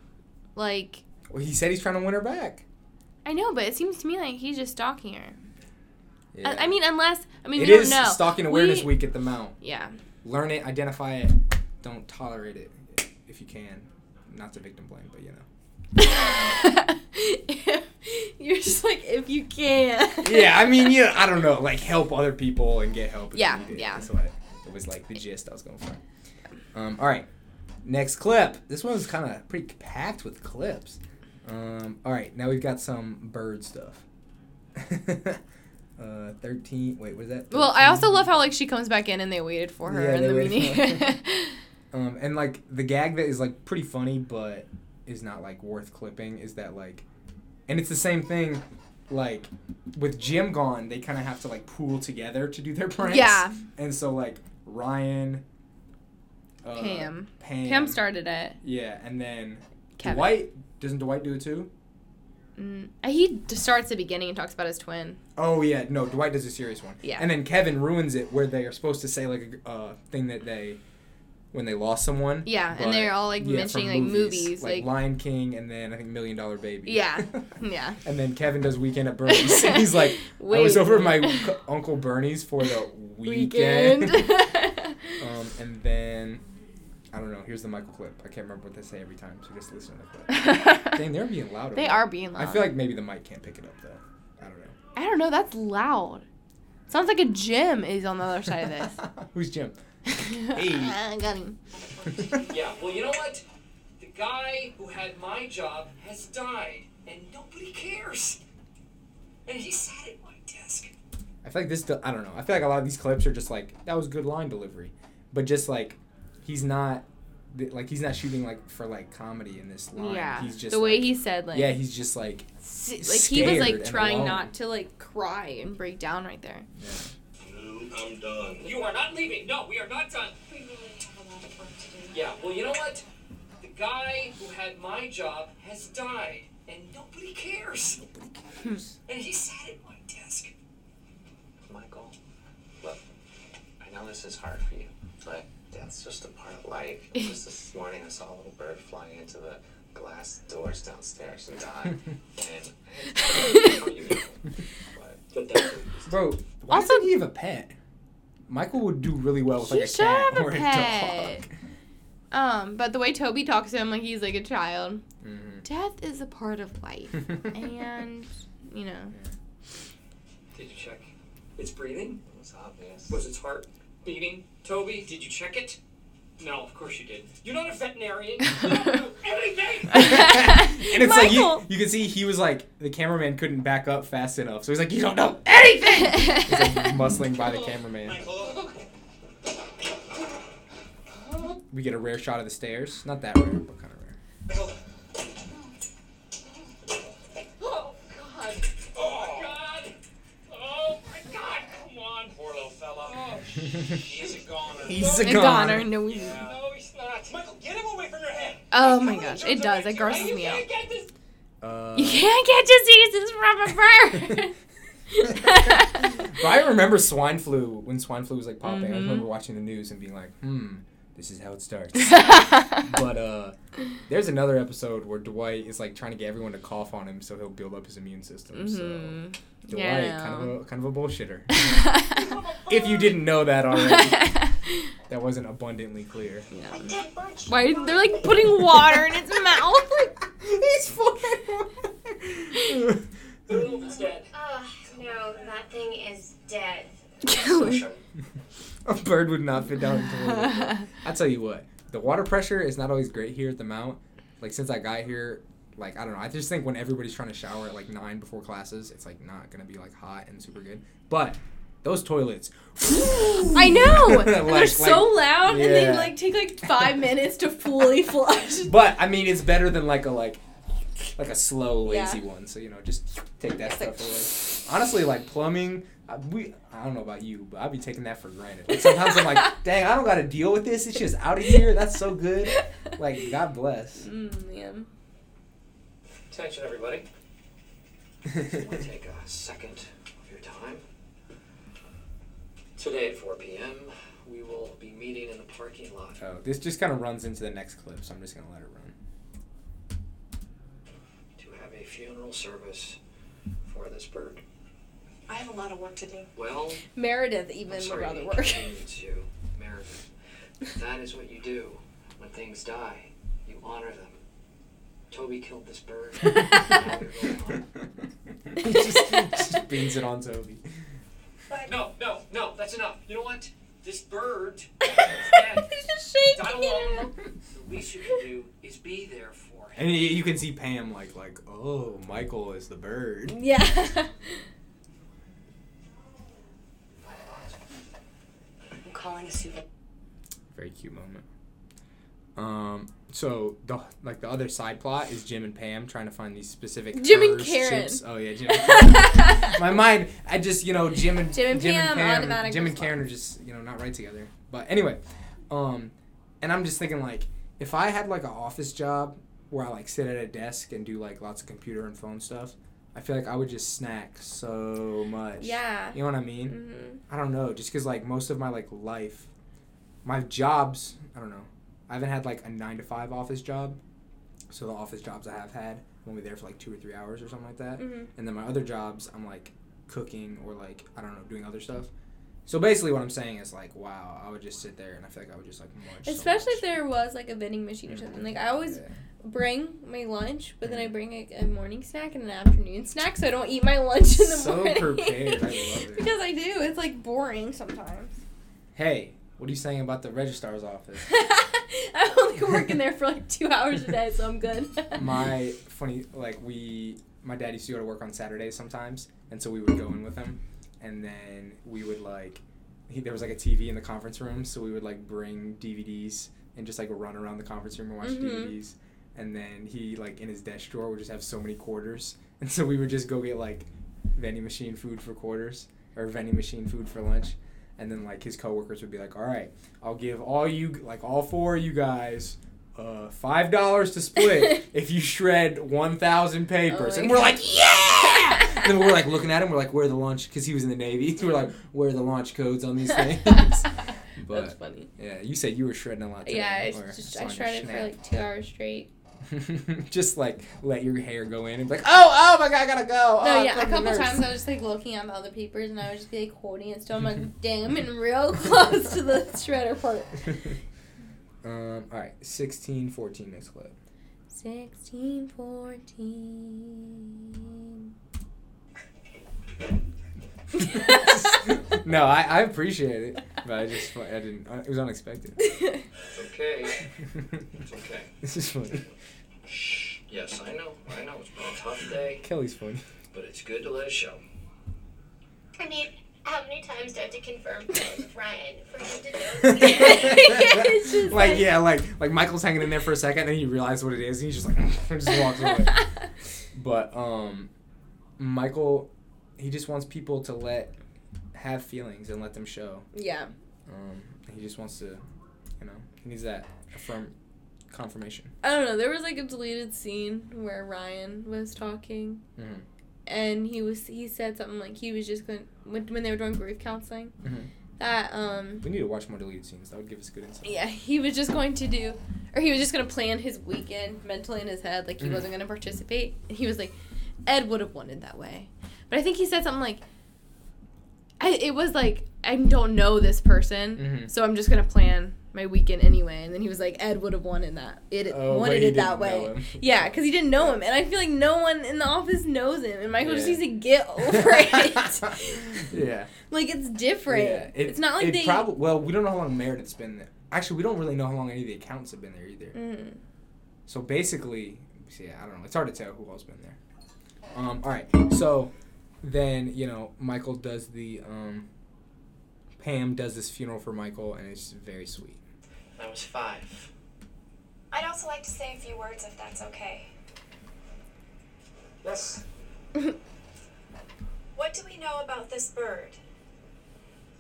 Like Well, he said he's trying to win her back. I know, but it seems to me like he's just stalking her. Yeah. I, I mean, unless I mean it we don't know. Stalking Awareness We- Week at the Mount. Yeah. Learn it, identify it, don't tolerate it if you can. Not to victim blame, but you know. [laughs] You're just like if you can. Yeah, I mean, yeah, I don't know, [laughs] like help other people and get help. Yeah, you yeah. That's what it was like the gist I was going for. Um, all right, next clip. This one was kind of pretty packed with clips. Um, all right, now we've got some bird stuff. [laughs] uh, thirteen. Wait, what is that? Well, I also love how like she comes back in and they waited for her Yeah, in the meeting. Um, and like the gag that is like pretty funny, but is not like worth clipping is that like, and it's the same thing, like with Jim gone, they kind of have to like pool together to do their pranks. Yeah. And so like Ryan, uh, Pam. Pam. Pam started it. Yeah, and then Kevin. Dwight doesn't Dwight do it too? Mm, he starts the beginning and talks about his twin. Oh yeah, no, Dwight does a serious one. Yeah. And then Kevin ruins it where they are supposed to say like a uh, thing that they when they lost someone. Yeah, but- and they're all like yeah, mentioning like movies, like, like, Lion King, and then I think Million Dollar Baby. yeah, [laughs] yeah. And then Kevin does Weekend at Bernie's. and [laughs] he's like, I was over at my [laughs] uncle Bernie's for the weekend. Weekend. um, and then I don't know. Here's the Michael clip. I can't remember what they say every time, so just listen to the clip. Dang, they're being loud. they are being loud. I feel like maybe the mic can't pick it up though. I don't know. I don't know. That's loud. Sounds like a gym is on the other side of this. Who's Jim? [laughs] I got him. Yeah, well, you know what? The guy who had my job has died, and nobody cares. And he sat at my desk. I feel like this. I don't know. I feel like a lot of these clips are just like that was good line delivery, but just like he's not like he's not shooting like for like comedy in this line. Yeah, he's just the way like- he said like yeah, he's just like s- like he was scared like trying alone. not to like cry and break down right there. No, I'm done. You are not leaving. No, we are not done. We really have a lot of work to do. Yeah, well, you know what? The guy who had my job has died, and nobody cares. Nobody cares. Hmm. and he sat at my desk. Michael, look, I know this is hard for you, but that's just a part of life. [laughs] Just this morning, I saw a little bird fly into the glass doors downstairs and die. [laughs] and [laughs] I had to tell you, but, but that's bro. Why Also- doesn't he have a pet? Michael would do really well with like He a cat have a or a pet. dog. Um, but the way Toby talks to him like he's like a child. Mhm. Death is a part of life, [laughs] and you know. Did you check? It's breathing? It was obvious. Was its heart beating? Toby, did you check it? [laughs] No, of course you did. You're not a veterinarian. [laughs] You don't know anything. [laughs] and it's like you, Michael! you can see he was like the cameraman couldn't back up fast enough, so he's like, "You don't know anything." He's like muscling by the cameraman. Michael, We get a rare shot of the stairs. Not that rare, but kind of rare. Michael. Oh, God. Oh, my God. Oh, my God. Come on. Poor little fella. Oh, He's a goner. He's a a goner. goner. No, we. no, he's not. Michael, get him away from your head. Oh my gosh, it does. It grosses You me out. can't get this. Uh, You can't get diseases from a bird. [laughs] but I remember swine flu when swine flu was like popping. I Mhm. remember watching the news and being like, "Hmm, this is how it starts." [laughs] but uh, there's another episode where Dwight is like trying to get everyone to cough on him so he'll build up his immune system. So Mhm. Dwight, Yeah. kind of a kind of a bullshitter. [laughs] if you didn't know that already, that wasn't abundantly clear. Why they're like putting water in [laughs] its mouth? Like He's Boom, it's dead. Ugh, no, that thing is dead. [laughs] a bird would not fit down into the. I [laughs] tell you what, the water pressure is not always great here at the Mount. Like since I got here, like I don't know. I just think when everybody's trying to shower at like nine before classes, it's like not gonna be like hot and super good. But those toilets, I know. [laughs] And they're Like- so like- loud, and they like take like five minutes to fully [laughs] flush. But I mean, it's better than like a like like a slow lazy Yeah. one. So you know, just take that It's like- stuff away. Honestly, like plumbing, I, we I don't know about you, but I'd be taking that for granted. Like, sometimes I'm like, [laughs] dang, I don't got to deal with this. It's just out of here. That's so good. Like, God bless. Mm, man. Attention, everybody. I want take a second of your time. Today at 4 p.m., we will be meeting in the parking lot oh, this just kind of runs into the next clip, so I'm just gonna let it run. to have a funeral service for this bird. I have a lot of work to do. Well, Meredith I'm even would sorry rather to work. inconvenience you, Meredith. That is what you do when things die. You honor them. Toby killed this bird. [laughs] Now you're going home. [laughs] he just, just beans it on Toby. No, no, no, that's enough. You know what? This bird [laughs] is dead. He's just Died shaking alone. it. The least you can do is be there for him. And you, you can see Pam like like, oh, Michael is the bird. Yeah. [laughs] I'm calling a super. Very cute moment. Um, so the like the other side plot is Jim and Pam trying to find these specific Jim and Karen. chips. Oh yeah, Jim. And Karen. [laughs] My mind, I just you know Jim and Jim and Pam, automatic Jim and. Karen are just you know not right together. But anyway, um, and I'm just thinking like, if I had like an office job where I like sit at a desk and do like lots of computer and phone stuff, I feel like I would just snack so much. Yeah. You know what I mean? hmm I don't know, just because like most of my like life, my jobs, I don't know, I haven't had like a nine to five office job, so the office jobs I have had, I'm only there for like two or three hours or something like that, hmm and then my other jobs, I'm like cooking or like I don't know, doing other stuff. So basically, what I'm saying is like, wow, I would just sit there and I feel like I would just like munch. so Especially if there was like a vending machine or something. Like I always Yeah. bring my lunch, but then I bring like a morning snack and an afternoon snack, so I don't eat my lunch in the So morning. So prepared. I love [laughs] it. because I do. It's like boring sometimes. Hey, what are you saying about the registrar's office? [laughs] [laughs] I'm only working there for like two hours a day, so I'm good. [laughs] my funny like we my dad used to go to work on Saturdays sometimes, and so we would go in with him, and then we would like he, there was like a TV in the conference room, so we would like bring DVDs and just like run around the conference room and watch Mhm. DVDs, and then he like in his desk drawer would just have so many quarters, and so we would just go get like vending machine food for quarters or vending machine food for lunch. And then like his coworkers would be like, "All right, I'll give all you like all four of you guys uh, five dollars to split [laughs] if you shred one thousand papers." Oh and we're God. like, "Yeah!" and then we're like looking at him. We're like, "Where are the launch?" Because he was in the Navy. So [laughs] we're like, "Where are the launch codes on these things?" [laughs] That's but funny. yeah, you said you were shredding a lot. Today, Yeah, I just I shredded for like two hours straight. [laughs] just like let your hair go in and be like, "Oh, oh my god, I gotta go." No, oh, yeah, a couple times I was just like looking at the other papers and I would just be like holding it still. I'm like, [laughs] dang, I'm getting real [laughs] close to the shredder part. um. All right. Sixteen, fourteen. Next clip. 16, 14. no, I, I appreciate it, but I just I didn't. It was unexpected. It's okay. [laughs] It's okay. this is funny. Shh. Yes, I know. I know. It's been a tough day, Kelly's funny. but it's good to let it show. I mean, how many times do I have to confirm with [laughs] Ryan for him to know? [laughs] It's just like, like- yeah, like like Michael's hanging in there for a second, then he realizes what it is, and he's just like and just walks away. But um, Michael, he just wants people to let have feelings and let them show. yeah. Um, he just wants to, you know, he needs that affirm confirmation. I don't know. There was like a deleted scene where Ryan was talking, Mhm. and he was he said something like he was just going when, when they were doing grief counseling Mhm. that um We need to watch more deleted scenes. That would give us good insight. yeah he was just going to do or he was just going to plan his weekend mentally in his head like he Mhm. wasn't going to participate and he was like Ed would have wanted that way but I think he said something like I it was like I don't know this person Mhm. so I'm just going to plan my weekend anyway and then he was like Ed would have wanted that it Oh, wanted it that way [laughs] yeah, because he didn't know him, and I feel like no one in the office knows him, and Michael just Yeah. needs to get over [laughs] it. yeah. like it's different. Yeah, it- it's not like it they. prob- well, we don't know how long Meredith's been there. Actually, we don't really know how long any of the accounts have been there either. Mm. So basically, yeah, I don't know. It's hard to tell who all's been there. Um, all right. So then you know Michael does the um, Pam does this funeral for Michael, and it's very sweet. I was five. I'd also like to say a few words if that's okay. Yes. [laughs] What do we know about this bird?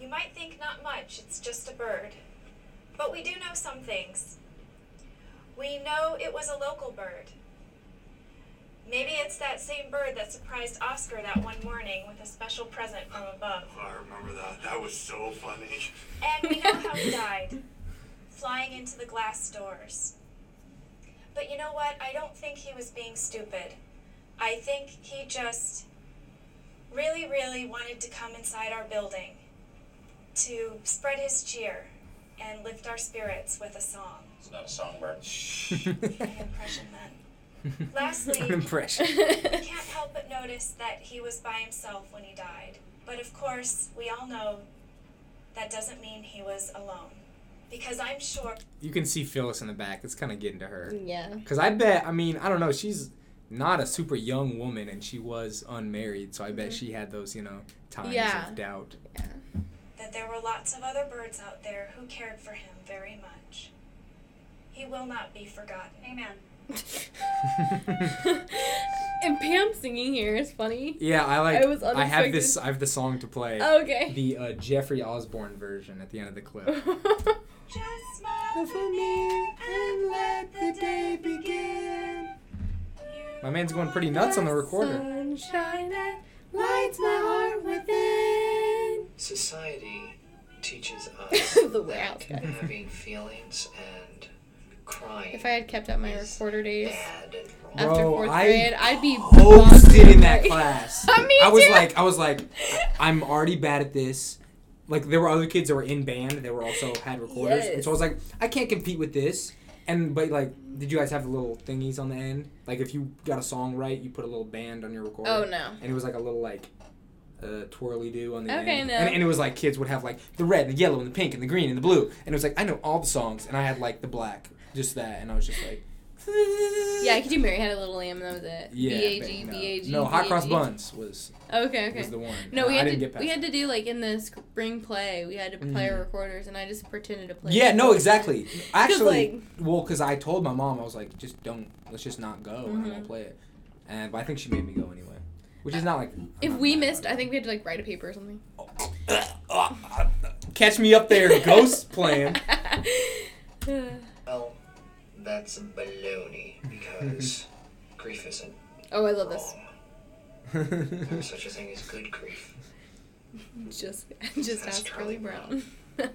You might think not much, it's just a bird. But we do know some things. We know it was a local bird. Maybe it's that same bird that surprised Oscar that one morning with a special present from above. Oh, I remember that. That was so funny. And we know how he [laughs] died flying into the glass doors. But you know what? I don't think he was being stupid. I think he just really, really wanted to come inside our building to spread his cheer and lift our spirits with a song. It's not a songbird. [laughs] An impression then. [laughs] Lastly, An impression. we [laughs] can't help but notice that he was by himself when he died. But of course, we all know that doesn't mean he was alone. Because I'm sure You can see Phyllis in the back. It's kind of getting to her. Yeah. Because I bet, I mean, I don't know, she's not a super young woman and she was unmarried, so I bet mm-hmm. she had those, you know, times Yeah. of doubt. Yeah. That there were lots of other birds out there who cared for him very much. He will not be forgotten. Amen. [laughs] and Pam singing here is funny. Yeah, I like. I was I have this. I have the song to play. Okay. The uh, Jeffrey Osborne version at the end of the clip. [laughs] Just smile for me and let the day begin. My man's going pretty nuts on the recorder. Sunshine that lights my heart within. Society teaches [laughs] us The warehouse that having feelings and crying If I had kept up my recorder days bad and wrong. after Bro, fourth I grade, I'd be hosted in that bonkers. class. [laughs] Me I was too. like, I was like, I'm already bad at this. Like there were other kids that were in band that were also had recorders, and so I was like, I can't compete with this. And but like, did you guys have the little thingies on the end? Like if you got a song right, you put a little band on your recorder. Oh no. And it was like a little like. Uh, twirly do on the Okay, end, no. and, and it was like kids would have like the red, and the yellow, and the pink, and the green, and the blue, and it was like I know all the songs, and I had like the black, just that, and I was just like, [laughs] Yeah, I could do Mary Had a Little Lamb and that was it. yeah, B A G no. B A G. No, hot cross B A G. buns was Okay, okay. was the one. No, we had to we had to do like in the spring play. We had to play our mm-hmm. recorders, and I just pretended to play. Yeah, no, exactly. [laughs] Actually, like- well, because I told my mom, I was like, just don't, let's just not go, and I won't mm-hmm. play it. And but I think she made me go anyway, which is uh, not like. If not we missed, I think we had to like write a paper or something. [laughs] Catch me up there, ghost playing. Well, that's baloney because [laughs] grief isn't oh, I love this. wrong. There's such a thing as good grief. Just [laughs] just That's ask Charlie Charlie Brown. [laughs]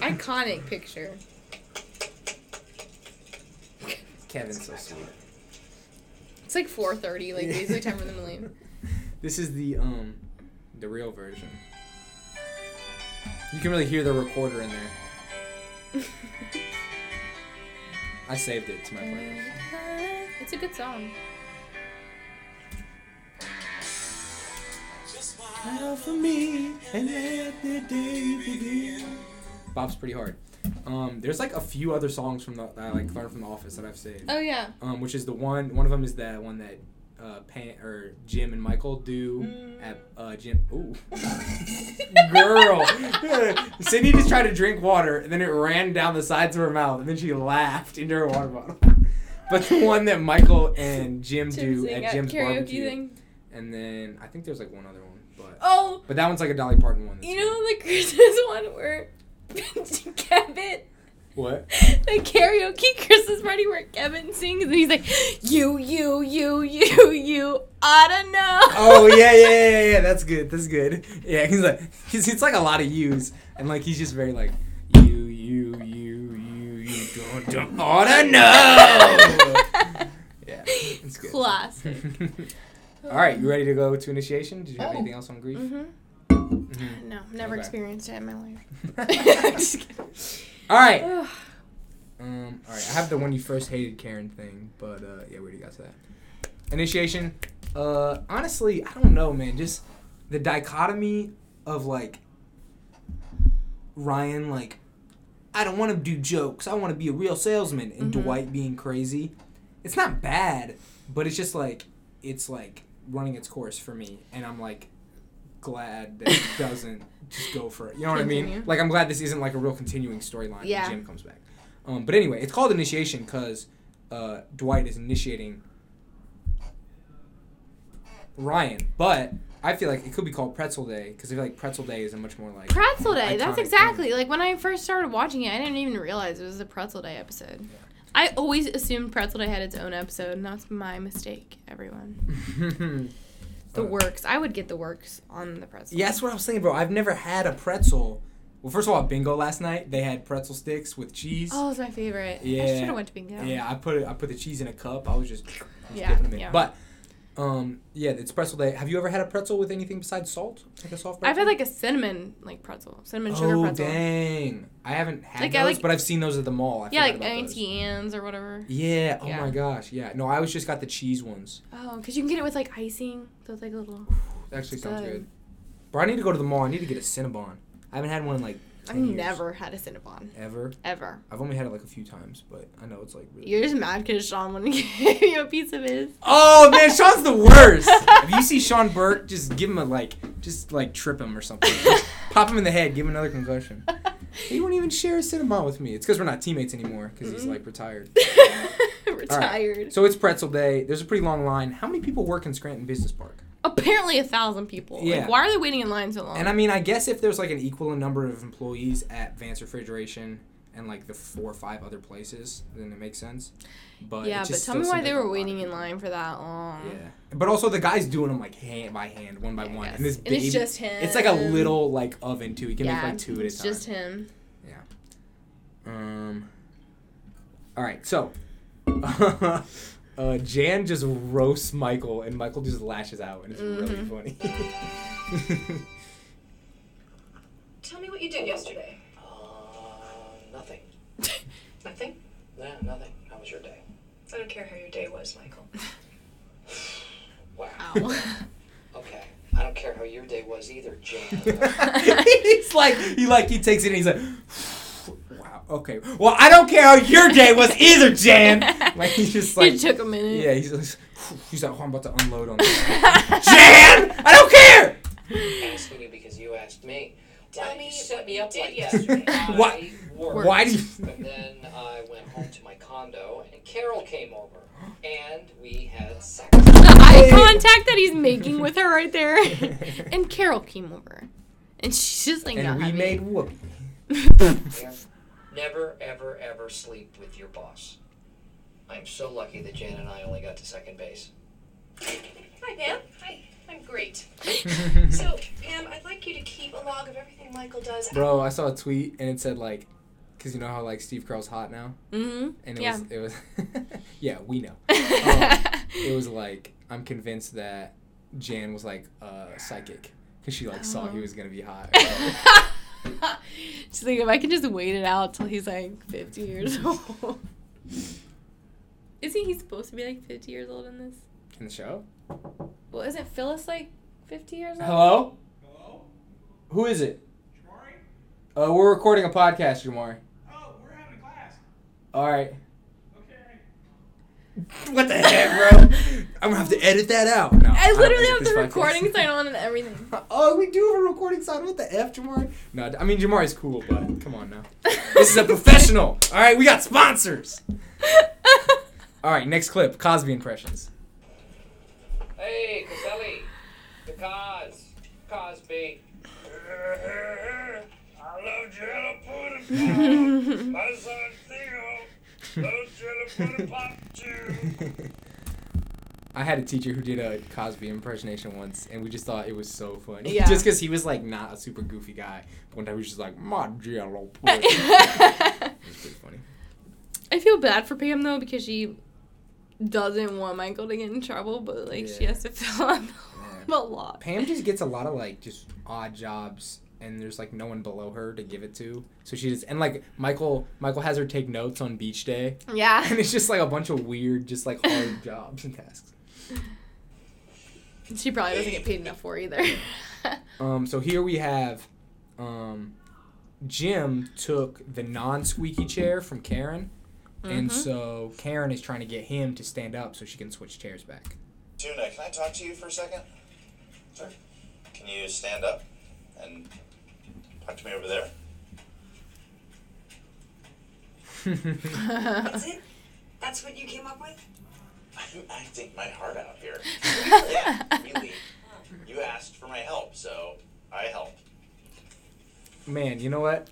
Iconic picture. Kevin's so sweet. It's like 4:30. Like basically time for them to leave. This is the um, the real version. You can really hear the recorder in there. [laughs] I saved it to my playlist. It's a good song. Smile for me and let the day begin. Bob's pretty hard. Um, there's like a few other songs from the that I like learned from The Office that I've saved. Oh yeah. Um, which is the one. One of them is that one that uh, Pan, or Jim and Michael do at uh, Jim. Ooh, [laughs] girl. [laughs] Sydney just tried to drink water, and then it ran down the sides of her mouth, and then she laughed into her water bottle. [laughs] But the one that Michael and Jim do at Jim's barbecue, thing. and then I think there's like one other one, but Oh, but that one's like a Dolly Parton one. you know the Christmas one where Kevin, What? [laughs] the karaoke Christmas party where Kevin sings and he's like, "You, you, you, you, you oughta know." Oh yeah, yeah, yeah, [laughs] yeah. That's good. That's good. Yeah, he's like, he's it's like a lot of yous, and like he's just very like, you, you, you, you, you don't, don't oughta know. yeah, it's good. Classic. [laughs] All right, you ready to go to initiation? Did you have Oh. anything else on grief? Mhm. Mhm. No, never Okay. experienced it in my life. All right. Um, all right, I have the when you first hated Karen thing, but uh, yeah, we already got to that. Initiation. Uh, honestly, I don't know, man. Just the dichotomy of like Ryan, like I don't want to do jokes. I want to be a real salesman, and Mhm. Dwight being crazy. It's not bad, but it's just like it's like running its course for me, and I'm like glad that it [laughs] doesn't just go for it. You know what I mean? Like I'm glad this isn't like a real continuing storyline. Yeah. Jim comes back. Um, but anyway, it's called initiation because uh, Dwight is initiating Ryan. But I feel like it could be called Pretzel Day because I feel like Pretzel Day is a much more like Pretzel Day. That's exactly like when I first started watching it. I didn't even realize it was a Pretzel Day episode. I always assumed Pretzel Day had its own episode, and that's my mistake, everyone. [laughs] The Uh, works. I would get the works on the pretzel. Yeah, that's what I was saying, bro. I've never had a pretzel. Well, first of all, bingo last night they had pretzel sticks with cheese. Oh, it's my favorite. Yeah, I Yeah. should have went to bingo. Yeah, I put it. I put the cheese in a cup. I was just, just Yeah, them in. yeah. But, um, yeah, it's pretzel day. Have you ever had a pretzel with anything besides salt? Like a soft pretzel? I've had like a cinnamon like pretzel, cinnamon sugar oh pretzel. dang! I haven't had Like, those, like- but I've seen those at the mall. I Yeah, like those. Auntie Anne's or whatever. Yeah. Oh Yeah. my gosh. Yeah. No, I always just got the cheese ones. Oh, because you can get it with like icing. It's like a little. Actually sounds Good. good. Bro, I need to go to the mall. I need to get a Cinnabon. I haven't had one in like. I've years. never had a Cinnabon. Ever. Ever. I've only had it like a few times, but I know it's like really. You're just mad because Sean wouldn't [laughs] give you a piece of his. Oh man, [laughs] Sean's the worst. if you see Sean Burke, just give him a like, just like trip him or something. [laughs] Pop him in the head, give him another concussion. He won't even share a Cinnabon with me. It's because we're not teammates anymore because he's Mm-mm. like mm-hmm. retired. Retired. So it's pretzel day. There's a pretty long line. How many people work in Scranton Business Park? Apparently a thousand people. Yeah. Like, why are they waiting in line so long? And I mean, I guess if there's like an equal number of employees at Vance Refrigeration and like the four or five other places, then it makes sense. But yeah, but tell me why they were waiting in line for that long. Yeah, but also the guy's doing them like hand by hand, one by Yeah, one, and this And baby, it's just him. It's like a little like oven too. He can yeah, make like two at a time. it's time. just him. Yeah. Um. All right, so [laughs] uh, Jan just roasts Michael, and Michael just lashes out, and it's really Mhm. funny. [laughs] Tell me what you did yesterday. Uh, nothing. [laughs] Nothing? Yeah, nothing. How was your day? I don't care how your day was, Michael. [sighs] Wow. [laughs] Okay. I don't care how your day was either, Jan. he's like he like he takes it and he's like. Wow. Okay. Well, I don't care how your day was [laughs] either, Jan. [laughs] Like he's just like. it took a minute. Yeah, he's like, [sighs] he's like, oh, I'm about to unload on this. [laughs] Jan, I don't care. asking you because you asked me. Tell Why me you set me up did like yesterday. that. Why- worked. Why do you? And then I went home to my condo, and Carol came over, and we had sex. The eye contact that he's making with her right there. and Carol came over. And she's just like, and not we having made it. whoopee. Yeah. Never, ever, ever sleep with your boss. I'm so lucky that Jan and I only got to second base. Hi, Pam. Hi. I'm great. [laughs] So, Pam, I'd like you to keep a log of everything Michael does. Bro, I saw a tweet and it said like, because you know how like Steve Carell's hot now, Mm-hmm. and it Yeah. was it was, [laughs] yeah, we know. [laughs] Um, it was like I'm convinced that Jan was like uh, psychic because she like saw he Oh. was gonna be hot. [laughs] She's like, if I can just wait it out till he's like 50 years [laughs] old. Isn't he supposed to be like 50 years old in this? In the show. Well, isn't Phyllis like 50 years old? Hello. Hello. Who is it? Uh, we're recording a podcast, Jamari. Oh, we're having a class. All right. Okay. [laughs] What the heck, bro? I'm gonna have to edit that out. No, I don't literally edit have this the podcast. recording sign on and everything. [laughs] Oh, we do have a recording sign. What the f, Jamari? No, I mean Jamari's cool, but come on now. [laughs] This is a professional. All right, we got sponsors. All right, next clip. Cosby impressions. Hey, Caselli. The cause. Cosby. I love jello pudding. My son Theo loves jello pudding pop too. I had a teacher who did a Cosby impersonation once, and we just thought it was so funny. Yeah. Just because he was like not a super goofy guy. One time he was just like, "My jello pudding." [laughs] it was pretty funny. I feel bad for Pam though because she doesn't want Michael to get in trouble, but like she has to fill out Yeah. [laughs] a lot. Pam just gets a lot of like just odd jobs and there's like no one below her to give it to. So she just and like Michael Michael has her take notes on beach day. Yeah. And it's just like a bunch of weird, just like hard [laughs] jobs and tasks. She probably doesn't get paid enough for either. [laughs] Um so here we have um Jim took the non squeaky chair from Karen. And Mhm. so Karen is trying to get him to stand up so she can switch chairs back. Tuna, can I talk to you for a second? Sure. Can you stand up and talk to me over there? That's it? That's what you came up with? I'm acting my heart out here. yeah, [laughs] really. You asked for my help, so I help. Man, you know what?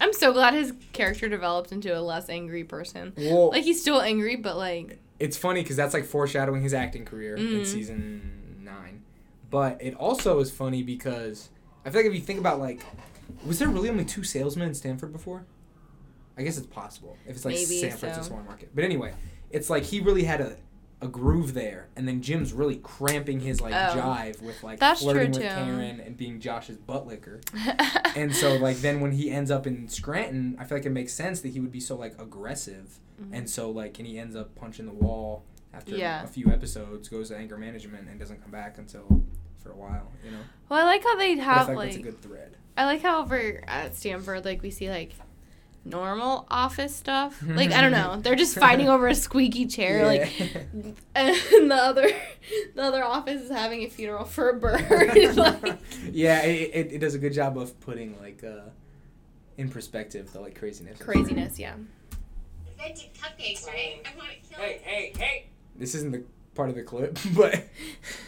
I'm so glad his character developed into a less angry person. Well, Like he's still angry, but like it's funny because that's like foreshadowing his acting career in Mhm. season nine. But it also is funny because I feel like if you think about like, was there really only two salesmen in Stamford before? I guess it's possible if it's like Maybe San Francisco so. small market. But anyway, it's like he really had a a groove there, and then Jim's really cramping his like Oh. jive with like That's flirting with. Karen and being Josh's butt licker. [laughs] and so like then when he ends up in Scranton, I feel like it makes sense that he would be so like aggressive, and so like and he ends up punching the wall after Mm-hmm. Yeah. a few episodes, goes to anger management, and doesn't come back until for a while. You know, well, I like how they but I have like like a good thread. I like how over at Stamford, like we see like normal office stuff. [laughs] Like I don't know, they're just fighting over a squeaky chair. Like, [laughs] and [laughs] the other, the other office is having a funeral for a bird. like, yeah, it, it, it does a good job of putting like uh, in perspective the like craziness. craziness, yeah. Venti cupcakes, right? I want to kill Hey, hey, hey! This isn't the part of the clip, [laughs] but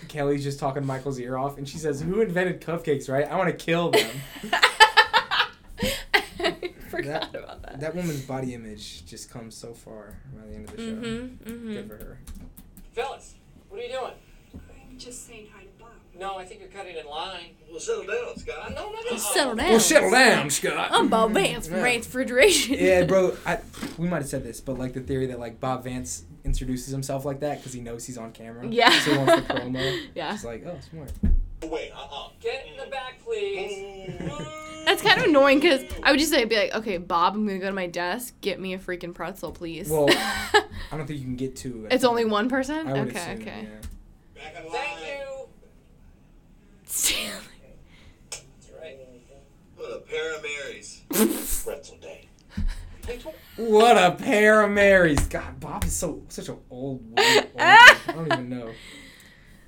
Kelly's just talking Michael's ear off, and she says, "Who invented cupcakes? Right? I want to kill them." [laughs] I forgot That- about that. that woman's body image just comes so far by the end of the show. Mm-hmm. Good Mm-hmm. for her. Phyllis, what are you doing? I'm just saying hi to Bob. No, I think you're cutting in line. Well, settle down, Scott. no, no, no. Settle down. Well, settle down, Scott. I'm Bob Vance from Yeah. Vance Refrigeration. yeah, bro. [laughs] I, we might have said this, but like the theory that like Bob Vance introduces himself like that because he knows he's on camera. Yeah. So he wants the [laughs] promo. Yeah. It's like, oh, smart. Wait, uh-uh. Get in the back, please. Mm. That's kind of annoying because I would just say, be like, okay, Bob, I'm gonna go to my desk, get me a freaking pretzel, please. Well, [laughs] I don't think you can get two. at it's only one person. I would okay, assume, okay. yeah. Back in. Thank you. Stanley. That's right. What a pair of Marys. [laughs] Pretzel day. What a pair of Marys. God, Bob is so such an old. white old man. I don't even [laughs]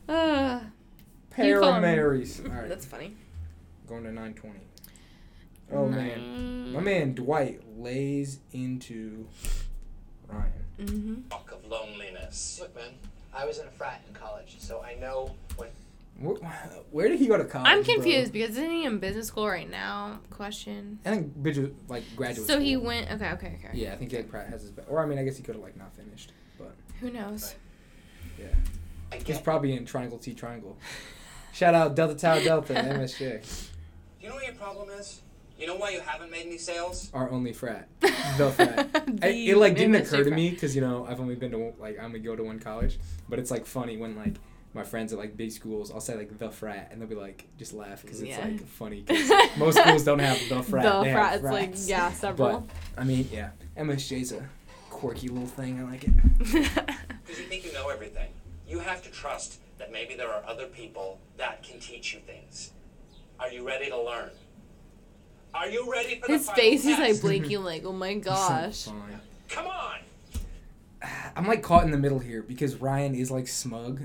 know. Uh, Pair of Marys. [laughs] All right, that's funny. going to 920. Oh man, my man Dwight lays into Ryan. Mm-hmm. Talk of loneliness. Look, man, I was in a frat in college, so I know what. Wh- Where did he go to college? I'm bro? confused because isn't he in business school right now? Question. I think Bridget like graduate. So he went. Okay, okay, okay. Yeah, I think like Pratt has his. Or I mean, I guess he could have like not finished, but Who knows? yeah, I he's probably in Triangle T Triangle. Shout out Delta Tau Delta [laughs] MSJ, Do you know what your problem is? You know why you haven't made any sales? our only frat, [laughs] the frat. [laughs] I, it like didn't MSJ occur to frat. me because you know I've only been to like I only go to one college, but it's like funny when like my friends at like big schools, I'll say like the frat, and they'll be like just laugh because it's Yeah. like funny. 'cause [laughs] most schools don't have the frat. the they frat. It's like yeah, several. But I mean, yeah, MSJ's a quirky little thing. I like it. [laughs] Because you think you know everything. You have to trust that maybe there are other people that can teach you things. Are you ready to learn? Are you ready for the His face is like blinking, like oh my [laughs] gosh. Fine. Come on! [sighs] I'm like caught in the middle here because Ryan is like smug,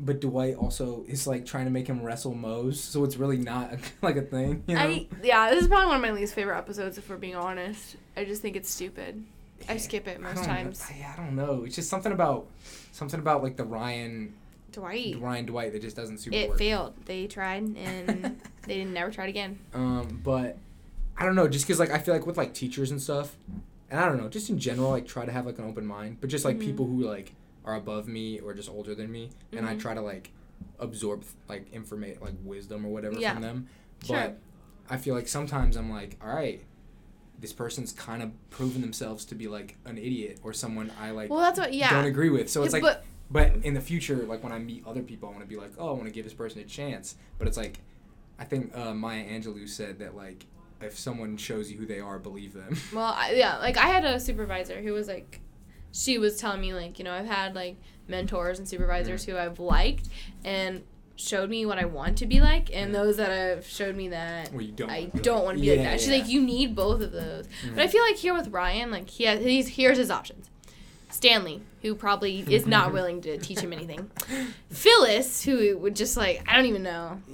but Dwight also is like trying to make him wrestle Mose, so it's really not [laughs] like a thing. You know? I yeah, this is probably one of my least favorite episodes if we're being honest. I just think it's stupid. I skip it most don't times. Know, I, I don't know. It's just something about something about like the Ryan Dwight. Ryan Dwight that just doesn't super It work. failed. They tried [laughs] and they didn't never tried again. Um, but I don't know, just because like I feel like with like teachers and stuff, and I don't know, just in general, like try to have like an open mind. But just like Mhm. people who like are above me or just older than me, and I Mhm. try to like absorb like information, like wisdom or whatever Yeah. from them. Sure. But I feel like sometimes I'm like, all right, this person's kind of proven themselves to be like an idiot or someone I like Well, that's what yeah. don't agree with. So it's like, but but in the future, like when I meet other people, I want to be like, oh, I want to give this person a chance. But it's like, I think uh, Maya Angelou said that like, if someone shows you who they are, believe them. Well, I, yeah, like I had a supervisor who was like, she was telling me like, you know, I've had like mentors and supervisors who I've liked and showed me what I want to be like, and those that have showed me that Well, don't. I don't like- want to be Yeah, like that. She's yeah. like, you need both of those. Mhm. But I feel like here with Ryan, like he has, he's here's his options. Stanley, who probably is not [laughs] willing to teach him anything. Phyllis, who would just like I don't even know. [laughs]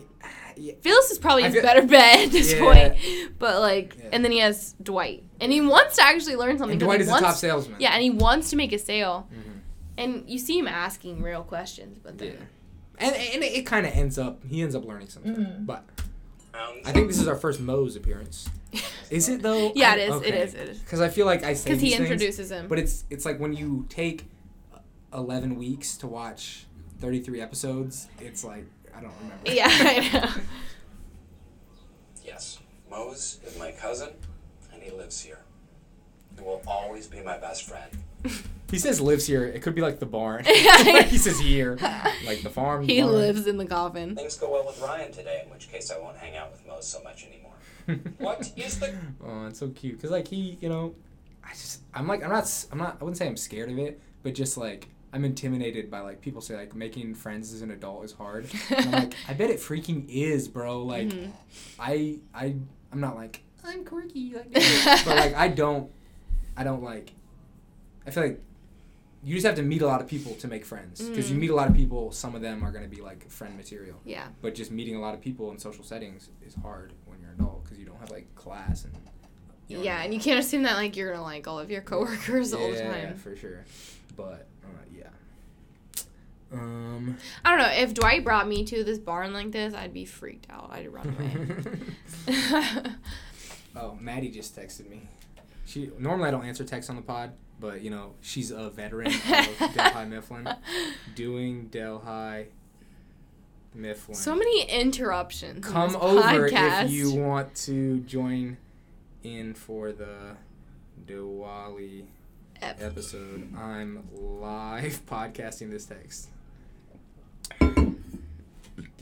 Yeah. Phyllis is probably I his feel- better bet at this Yeah. point. But like, Yeah. and then he has Dwight, and he wants to actually learn something. And 'cause Dwight he is the wants, top salesman. Yeah, and he wants to make a sale, Mhm. and you see him asking real questions, but then Yeah. And and it, it kind of ends up he ends up learning something. Mhm. But Um, I think this is our first Mose appearance. [laughs] Is it though? Yeah, I- it is, it okay. is, it is. Because I feel like I say because he these things, introduces him. But it's it's like when you take eleven weeks to watch thirty three episodes, it's like I don't remember. yeah, I know. Yes, Mose is my cousin, and he lives here. He will always be my best friend. [laughs] He says lives here. It could be like the barn. [laughs] [laughs] He says here, like the farm. He barn. lives in the coffin. Things go well with Ryan today, in which case I won't hang out with Mose so much anymore. what is the Oh, it's so cute. Cause like he, you know, I just I'm like I'm not I'm not I wouldn't say I'm scared of it, but just like I'm intimidated by like people say like making friends as an adult is hard. [laughs] And I'm like I bet it freaking is, bro. Like Mhm. I I I'm not like I'm quirky like, [laughs] but like I don't I don't like I feel like you just have to meet a lot of people to make friends because you Mm. meet a lot of people. Some of them are gonna be like friend material. Yeah. But just meeting a lot of people in social settings is hard when you're an adult because you don't have like class and. you know what I Yeah, mean? and you can't assume that like you're gonna like all of your coworkers all the time Yeah, for sure. But yeah, Um. I don't know. If Dwight brought me to this barn like this, I'd be freaked out. I'd run away. [laughs] oh, Maddie just texted me. She normally I don't answer texts on the pod, but you know she's a veteran of Delhi [laughs] Mifflin, doing Delhi Mifflin. so many interruptions. in Come this over podcast. if you want to join in for the Diwali episode. I'm live [laughs] podcasting this text.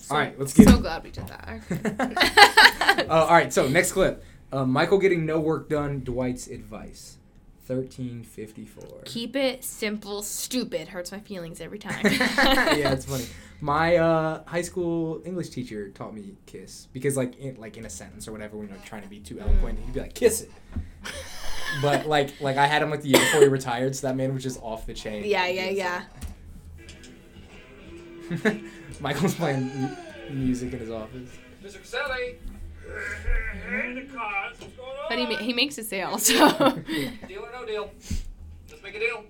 So- all right, let's get So it. glad we did that. [laughs] Uh, all right, so next clip. Uh, Michael getting no work done. Dwight's advice. Thirteen fifty four. Keep it simple. Stupid hurts my feelings every time. [laughs] yeah, it's funny. [laughs] My uh, high school English teacher taught me kiss because, like, in, like in a sentence or whatever, when you're trying to be too eloquent, he'd be like, "Kiss it." But like, like I had him like the year before he retired, so that man was just off the chain. Yeah, yeah, yeah. Michael's playing mu- music in his office. Mr. Caselli. Hey, the cards. What's going on? But he, ma- he makes a sale, so. [laughs] Deal or no deal? Let's make a deal.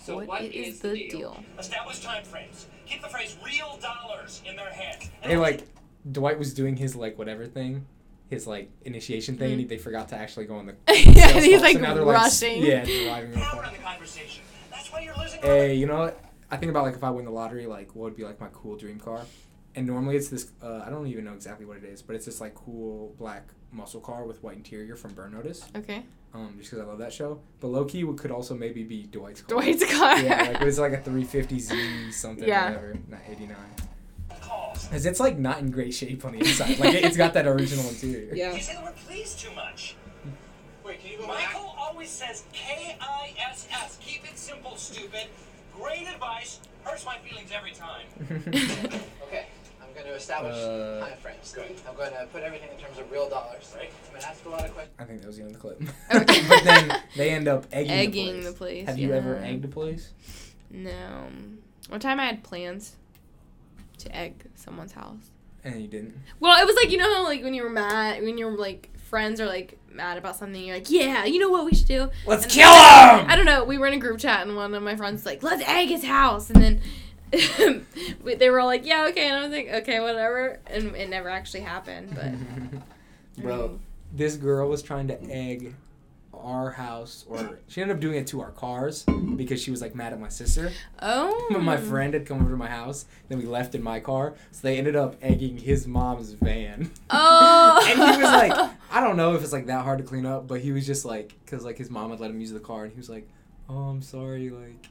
So what what is the deal? Establish time frames. Keep the phrase real dollars in their head. Hey, like Dwight was doing his like whatever thing, his like initiation thing, and he, they forgot to actually go on the. Mm-hmm. [laughs] Yeah, he's, call, so like, now they're, rushing. yeah, driving. Power in the conversation. That's why you're losing. Hey, you know what? I think about like if I win the lottery, like what would be like my cool dream car? And normally it's this. Uh, I don't even know exactly what it is, but it's this like cool black muscle car with white interior from Burn Notice. Okay. Um, just because I love that show. But low key would- could also maybe be Dwight's car. Dwight's car. yeah, like it's like a [laughs] 350Z something Yeah. whatever, not 89. Cause it's like not in great shape on the inside. Like it, it's got that original interior. Yeah. You say the word please too much. Wait, can you go back? Michael always says K I S S. Keep it simple, stupid. Great advice. Hurts my feelings every time. [laughs] Okay, I'm going to establish Uh, time frames. I'm going to put everything in terms of real dollars. Right. I'm going to ask a lot of questions. I think that was the end of the clip. Okay. [laughs] but then they end up egging, Egging the the place. place. Have you ever egged a place? No. One time I had plans to egg someone's house. And you didn't. Well, it was like you know how like when you were mad, when you're like friends are like mad about something, you're like, yeah, you know what we should do. Let's And- kill him! I don't know. We were in a group chat and one of my friends was like, let's egg his house, and then. [laughs] they were all like, "Yeah, okay," and I was like, "Okay, whatever," and it never actually happened. But [laughs] Bro, this girl was trying to egg our house, or she ended up doing it to our cars because she was like mad at my sister. oh, But [laughs] my friend had come over to my house, then we left in my car, so they ended up egging his mom's van. Oh, [laughs] and he was like, [laughs] I don't know if it's like that hard to clean up, but he was just like, because like his mom had let him use the car, and he was like, Oh, I'm sorry, like.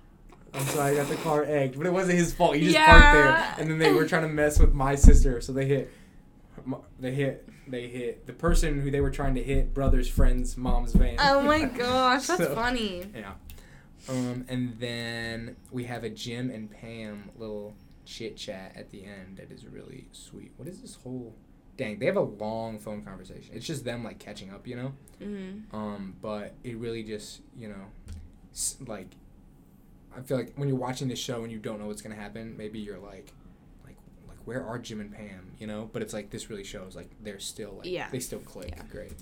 I'm sorry, I got the car egged, but it wasn't his fault. He just parked there, and then they were trying to mess with my sister, so they hit, they hit, they hit the person who they were trying to hit, brother's friend's mom's van. oh my [laughs] gosh, that's So- funny. Yeah. Um, and then we have a Jim and Pam little chit chat at the end that is really sweet. What is this whole? Dang, they have a long phone conversation. It's just them like catching up, you know. Mm-hmm. Um, but it really just you know, like, I feel like when you're watching this show and you don't know what's gonna happen, maybe you're like where are Jim and Pam, you know? But it's like this really shows like they're still like Yeah. they still click. Yeah. Great.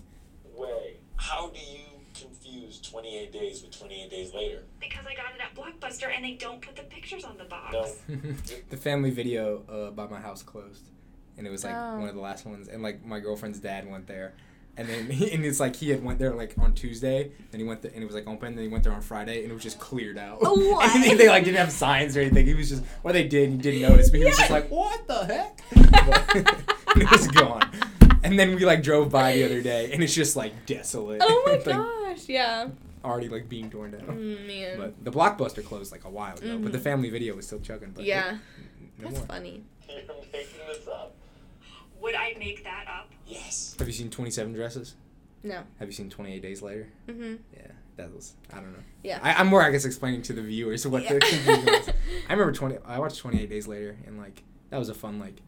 Way. How do you confuse 28 days with 28 days later? Because I got it at Blockbuster and they don't put the pictures on the box. No. [laughs] the family video uh, by my house closed, and it was like Oh. one of the last ones. And like my girlfriend's dad went there, and then he, [laughs] and it's like he had went there like on Tuesday, then he went there, and it was like open. Then he went there on Friday, and it was just cleared out. Oh, [laughs] what? and they, they, like didn't have signs or anything. He was just or they did, and he didn't notice, but he was just like, what the heck? [laughs] And it was gone. And then we like drove by the other day, and it's just like desolate. Oh my like, gosh, yeah. already like being torn down. Mm, man. But the blockbuster closed like a while ago, but the Mhm. family video was still chugging. But yeah, no that's more. funny. You're making this up. Would I make that up? Yes. Have you seen Twenty Seven Dresses? No. Have you seen Twenty Eight Days Later? Mm-hmm. Yeah, that was I don't know. Yeah. I, I'm more I guess explaining to the viewers what Yeah. the [laughs] confusion was. I remember twenty. I watched Twenty Eight Days Later, and like that was a fun like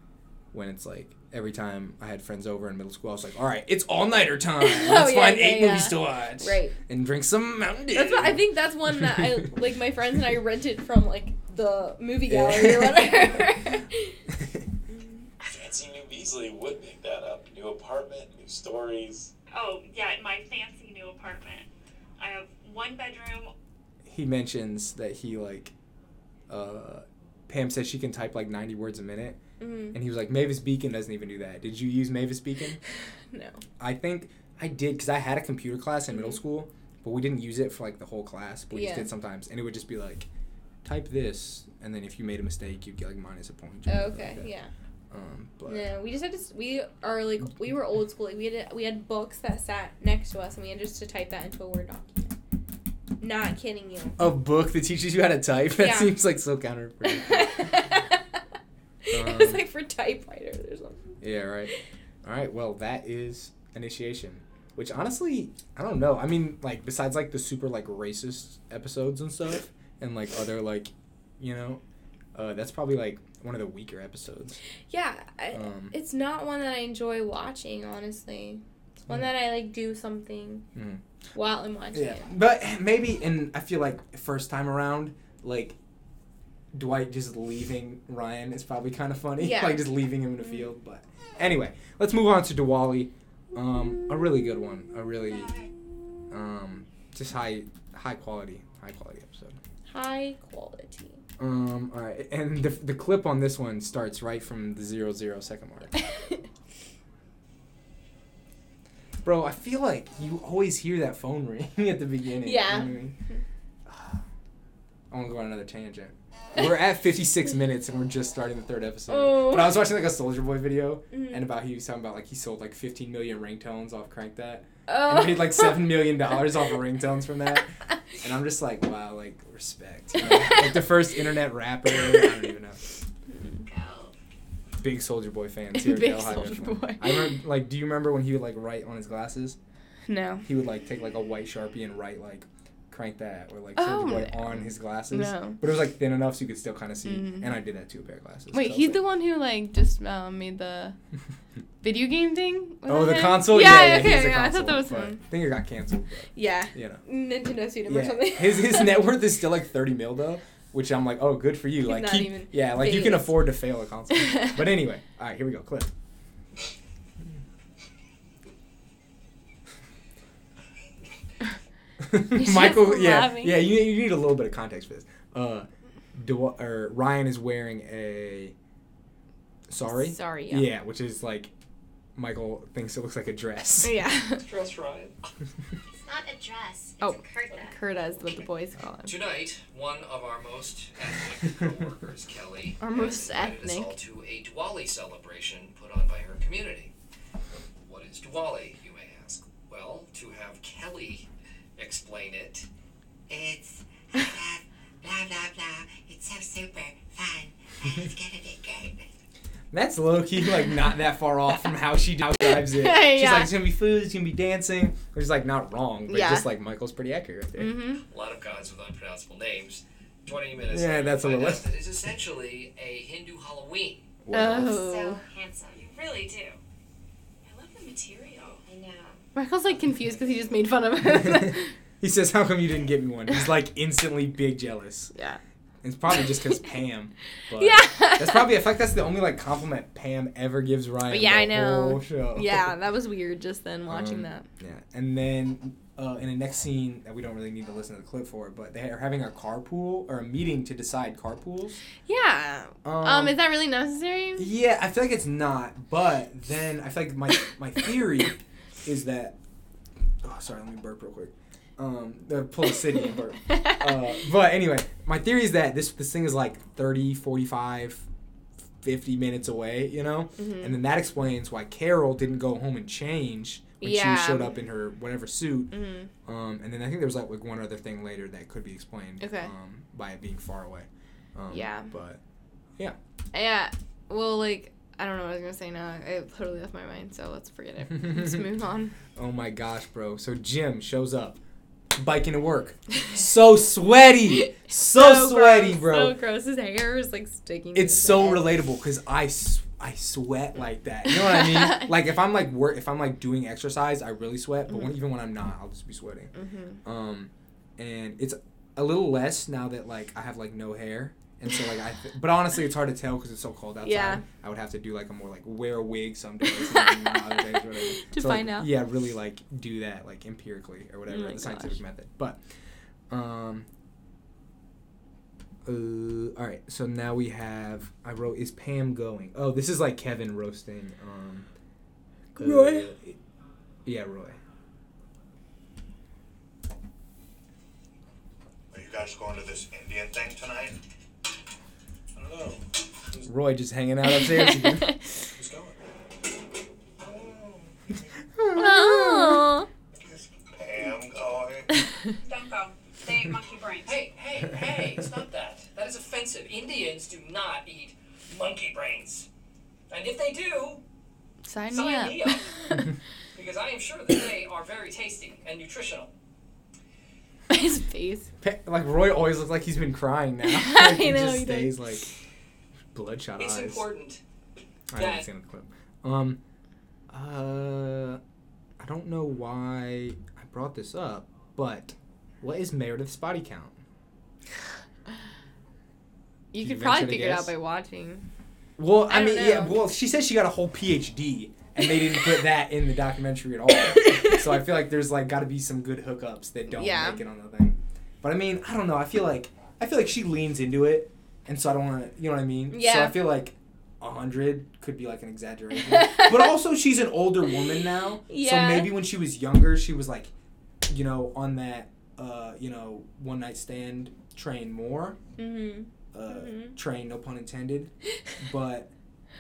when it's like every time I had friends over in middle school, I was like, all right, it's all nighter time. [laughs] Let's Oh, yeah, find yeah, eight yeah. movies to watch. Right. And drink some Mountain Dew. That's what I think. That's one that I like. My friends and I rented from like the movie Yeah. gallery or whatever. [laughs] Fancy New Beesly would make that up. New apartment, new stories. Oh, yeah, my fancy new apartment. I have one bedroom. he mentions that he like uh Pam said she can type like 90 words a minute, Mhm. and he was like, Mavis Beacon doesn't even do that. Did you use Mavis Beacon? [laughs] No. I think I did because I had a computer class in middle Mhm. school, but we didn't use it for like the whole class. But we just did sometimes, and it would just be like, type this, and then if you made a mistake, you'd get like minus a point. Oh, okay. like. Yeah. Um, but No, we just had to. We are like we were old school. Like, we had we had books that sat next to us, and we had just to type that into a word document. Not kidding you. a book that teaches you how to type. That Yeah. seems like so counterproductive. [laughs] it was Um, like for typewriters or something. yeah, right. All right. Well, that is initiation. Which honestly, I don't know. I mean, like besides like the super like racist episodes and stuff, and like other like, you know, uh, that's probably like one of the weaker episodes. Yeah, I, Um, it's not one that I enjoy watching. Honestly, it's one Mm. that I like do something Mhm. while I'm watching Yeah, it. but maybe, and I feel like first time around, like Dwight just leaving Ryan is probably kind of funny. Yeah. [laughs] like just leaving him in the field. But anyway, let's move on to Diwali. Um, a really good one. A really, um, just high, high quality, high quality episode. High quality. Um, all right, and the the clip on this one starts right from the zero zero second mark. [laughs] Bro, I feel like you always hear that phone ring [laughs] at the beginning. you know Yeah. I mean? I want to go on another tangent. We're at 56 [laughs] minutes and we're just starting the third episode. Oh. But I was watching like a Soulja Boy video Mhm. and about he was talking about like he sold like 15 million ringtones off Crank That. Oh. And made like seven million dollars off of [laughs] ringtones from that. And I'm just like, wow, like respect. you know? [laughs] like the first internet rapper. I don't even know. Big Soulja Boy fans here. Big Soulja Boy. I remember, like, do you remember when he would like write on his glasses? No. He would like take like a white sharpie and write like crank that or like Oh, Soulja Boy on his glasses. No. But it was like thin enough so you could still kind of see. Mhm. And I did that to a pair of glasses. Wait, he's was the one who like just um, made the [laughs] video game thing. Oh, the him? console. Yeah, Yeah, okay, has a yeah, I thought that was him. I think it got canceled. But, Yeah. you know. Nintendo Sweden or Yeah. something. [laughs] His his net worth is still like thirty mil though, which I'm like, oh, good for you. He's like, not keep, even yeah, like you can afford to fail a console. [laughs] but anyway, all right, here we go. Clip. [laughs] Michael, yeah, laughing. yeah. You, you need a little bit of context for this. Uh, Dwa- or Ryan is wearing a. Sorry. Sorry, yeah. Yeah, which is like, Michael thinks it looks like a dress. [laughs] Yeah. Dress Ryan. [laughs] It's not a dress. It's Oh, a kurta. Kurta is what the boys call him. Tonight, one of our most ethnic co-workers, Kelly, Our has most invited us all to a Diwali celebration put on by her community. What is Diwali, you may ask? Well, to have Kelly explain it. It's blah blah blah. It's so super fun. And it's gonna be great. That's low key, like not that far off from how she describes it. [laughs] She's Yeah. like, it's gonna be food, it's gonna be dancing, which is like not wrong, but Yeah. just like Michael's pretty accurate right there. Mm-hmm. A lot of gods with unpronounceable names. 20 minutes Yeah, that's a you find little- out that it's essentially a Hindu Halloween. Oh. So handsome. You really do. I love the material. I know. Michael's like confused because he just made fun of [laughs] him. He says, "How come you didn't get me one?" He's like instantly big jealous. yeah. It's probably just because Pam. [laughs] But Yeah. That's probably. I feel like that's the only like compliment Pam ever gives Ryan. Yeah, the I know. Whole show. Yeah, [laughs] that was weird just then watching Um, that. Yeah, and then uh, in the next scene that we don't really need to listen to the clip for, but they are having a carpool or a meeting to decide carpools. Yeah. Um, is that really necessary? Yeah, I feel like it's not, but then I feel like my my theory [coughs] [coughs] is that. Oh, sorry, let me burp real quick. Um, the pull a city and burp. Uh, but anyway, my theory is that this this thing is like 30, 45, 50 minutes away, you know? Mhm. And then that explains why Carol didn't go home and change when Yeah. she showed up in her whatever suit. Mhm. Um, and then I think there was like, like one other thing later that could be explained Okay. um, by it being far away. Um, Yeah. But yeah. Yeah. Well, like, I don't know what I was going to say now. I totally left my mind, so let's forget it. [laughs] let's move on. Oh my gosh, bro. So Jim shows up, biking to work. So sweaty. [laughs] So, sweaty, gross, bro. So gross. His hair is like sticking. it's so head. relatable because I sweat like that. You know what I mean? [laughs] like if I'm like work, if I'm like doing exercise, I really sweat. But when, Mhm. even when I'm not, I'll just be sweating. Mhm. Um, and it's a little less now that like I have like no hair. And so like I, th- but honestly, it's hard to tell because it's so cold outside. Yeah. I would have to do like a more like wear a wig some days, other days, whatever. To So, like, find out. Yeah, really like do that like empirically or whatever Oh the scientific gosh. method. But, um, uh, all All right, so now we have. I wrote, is Pam going? Oh, this is like Kevin roasting. Um, uh, Roy? yeah, Roy. Are you guys going to this Indian thing tonight? I. Roy just hanging out upstairs again. Who's going? Oh. Pam going? Don't go. They ate monkey brains. Hey, hey, hey, stop that. That is offensive. Indians do not eat monkey brains. And if they do, Sign me up. me up. [laughs] because I am sure that they are very tasty and nutritional. [laughs] His face. Pa- like Roy always looks like he's been crying now. [laughs] [laughs] I Like, he know, just he does. stays like bloodshot It's eyes. important. I haven't seen the clip. Um, uh, I don't know why I brought this up, but what is Meredith's body count? [sighs] You Can could probably figure it out by watching. Well, I I, mean, don't yeah. Well, she says she got a whole PhD, and they didn't put that in the documentary at all. [coughs] [coughs] so I feel like there's like got to be some good hookups that don't Yeah. make it on the thing. But I mean, I don't know. I feel like I feel like she leans into it, and so I don't want to. You know what I mean? Yeah. So I feel like hundred could be like an exaggeration. [laughs] but also, she's an older woman now. Yeah. So maybe when she was younger, she was like, you know, on that, uh, you know, one night stand train more. Mm-hmm. Uh, Mhm. Train, no pun intended. But,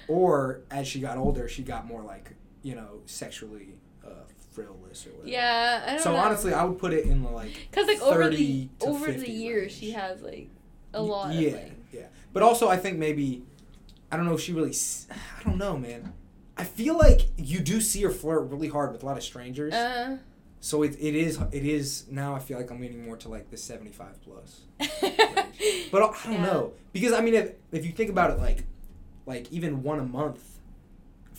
or as she got older, she got more like, you know, sexually uh, frivolous or whatever. Yeah, I don't So know. honestly, I would put it in the like. Because like over 30 the over the years, she has like a lot Yeah, of like. yeah. But also, I think maybe, I don't know if she really. [sighs] I don't know, man. I feel like you do see her flirt really hard with a lot of strangers. Uh, so it, it is it is now. I feel like I'm leaning more to like the 75 plus. [laughs] But I don't Yeah. know because I mean, if if you think about it, like, like even one a month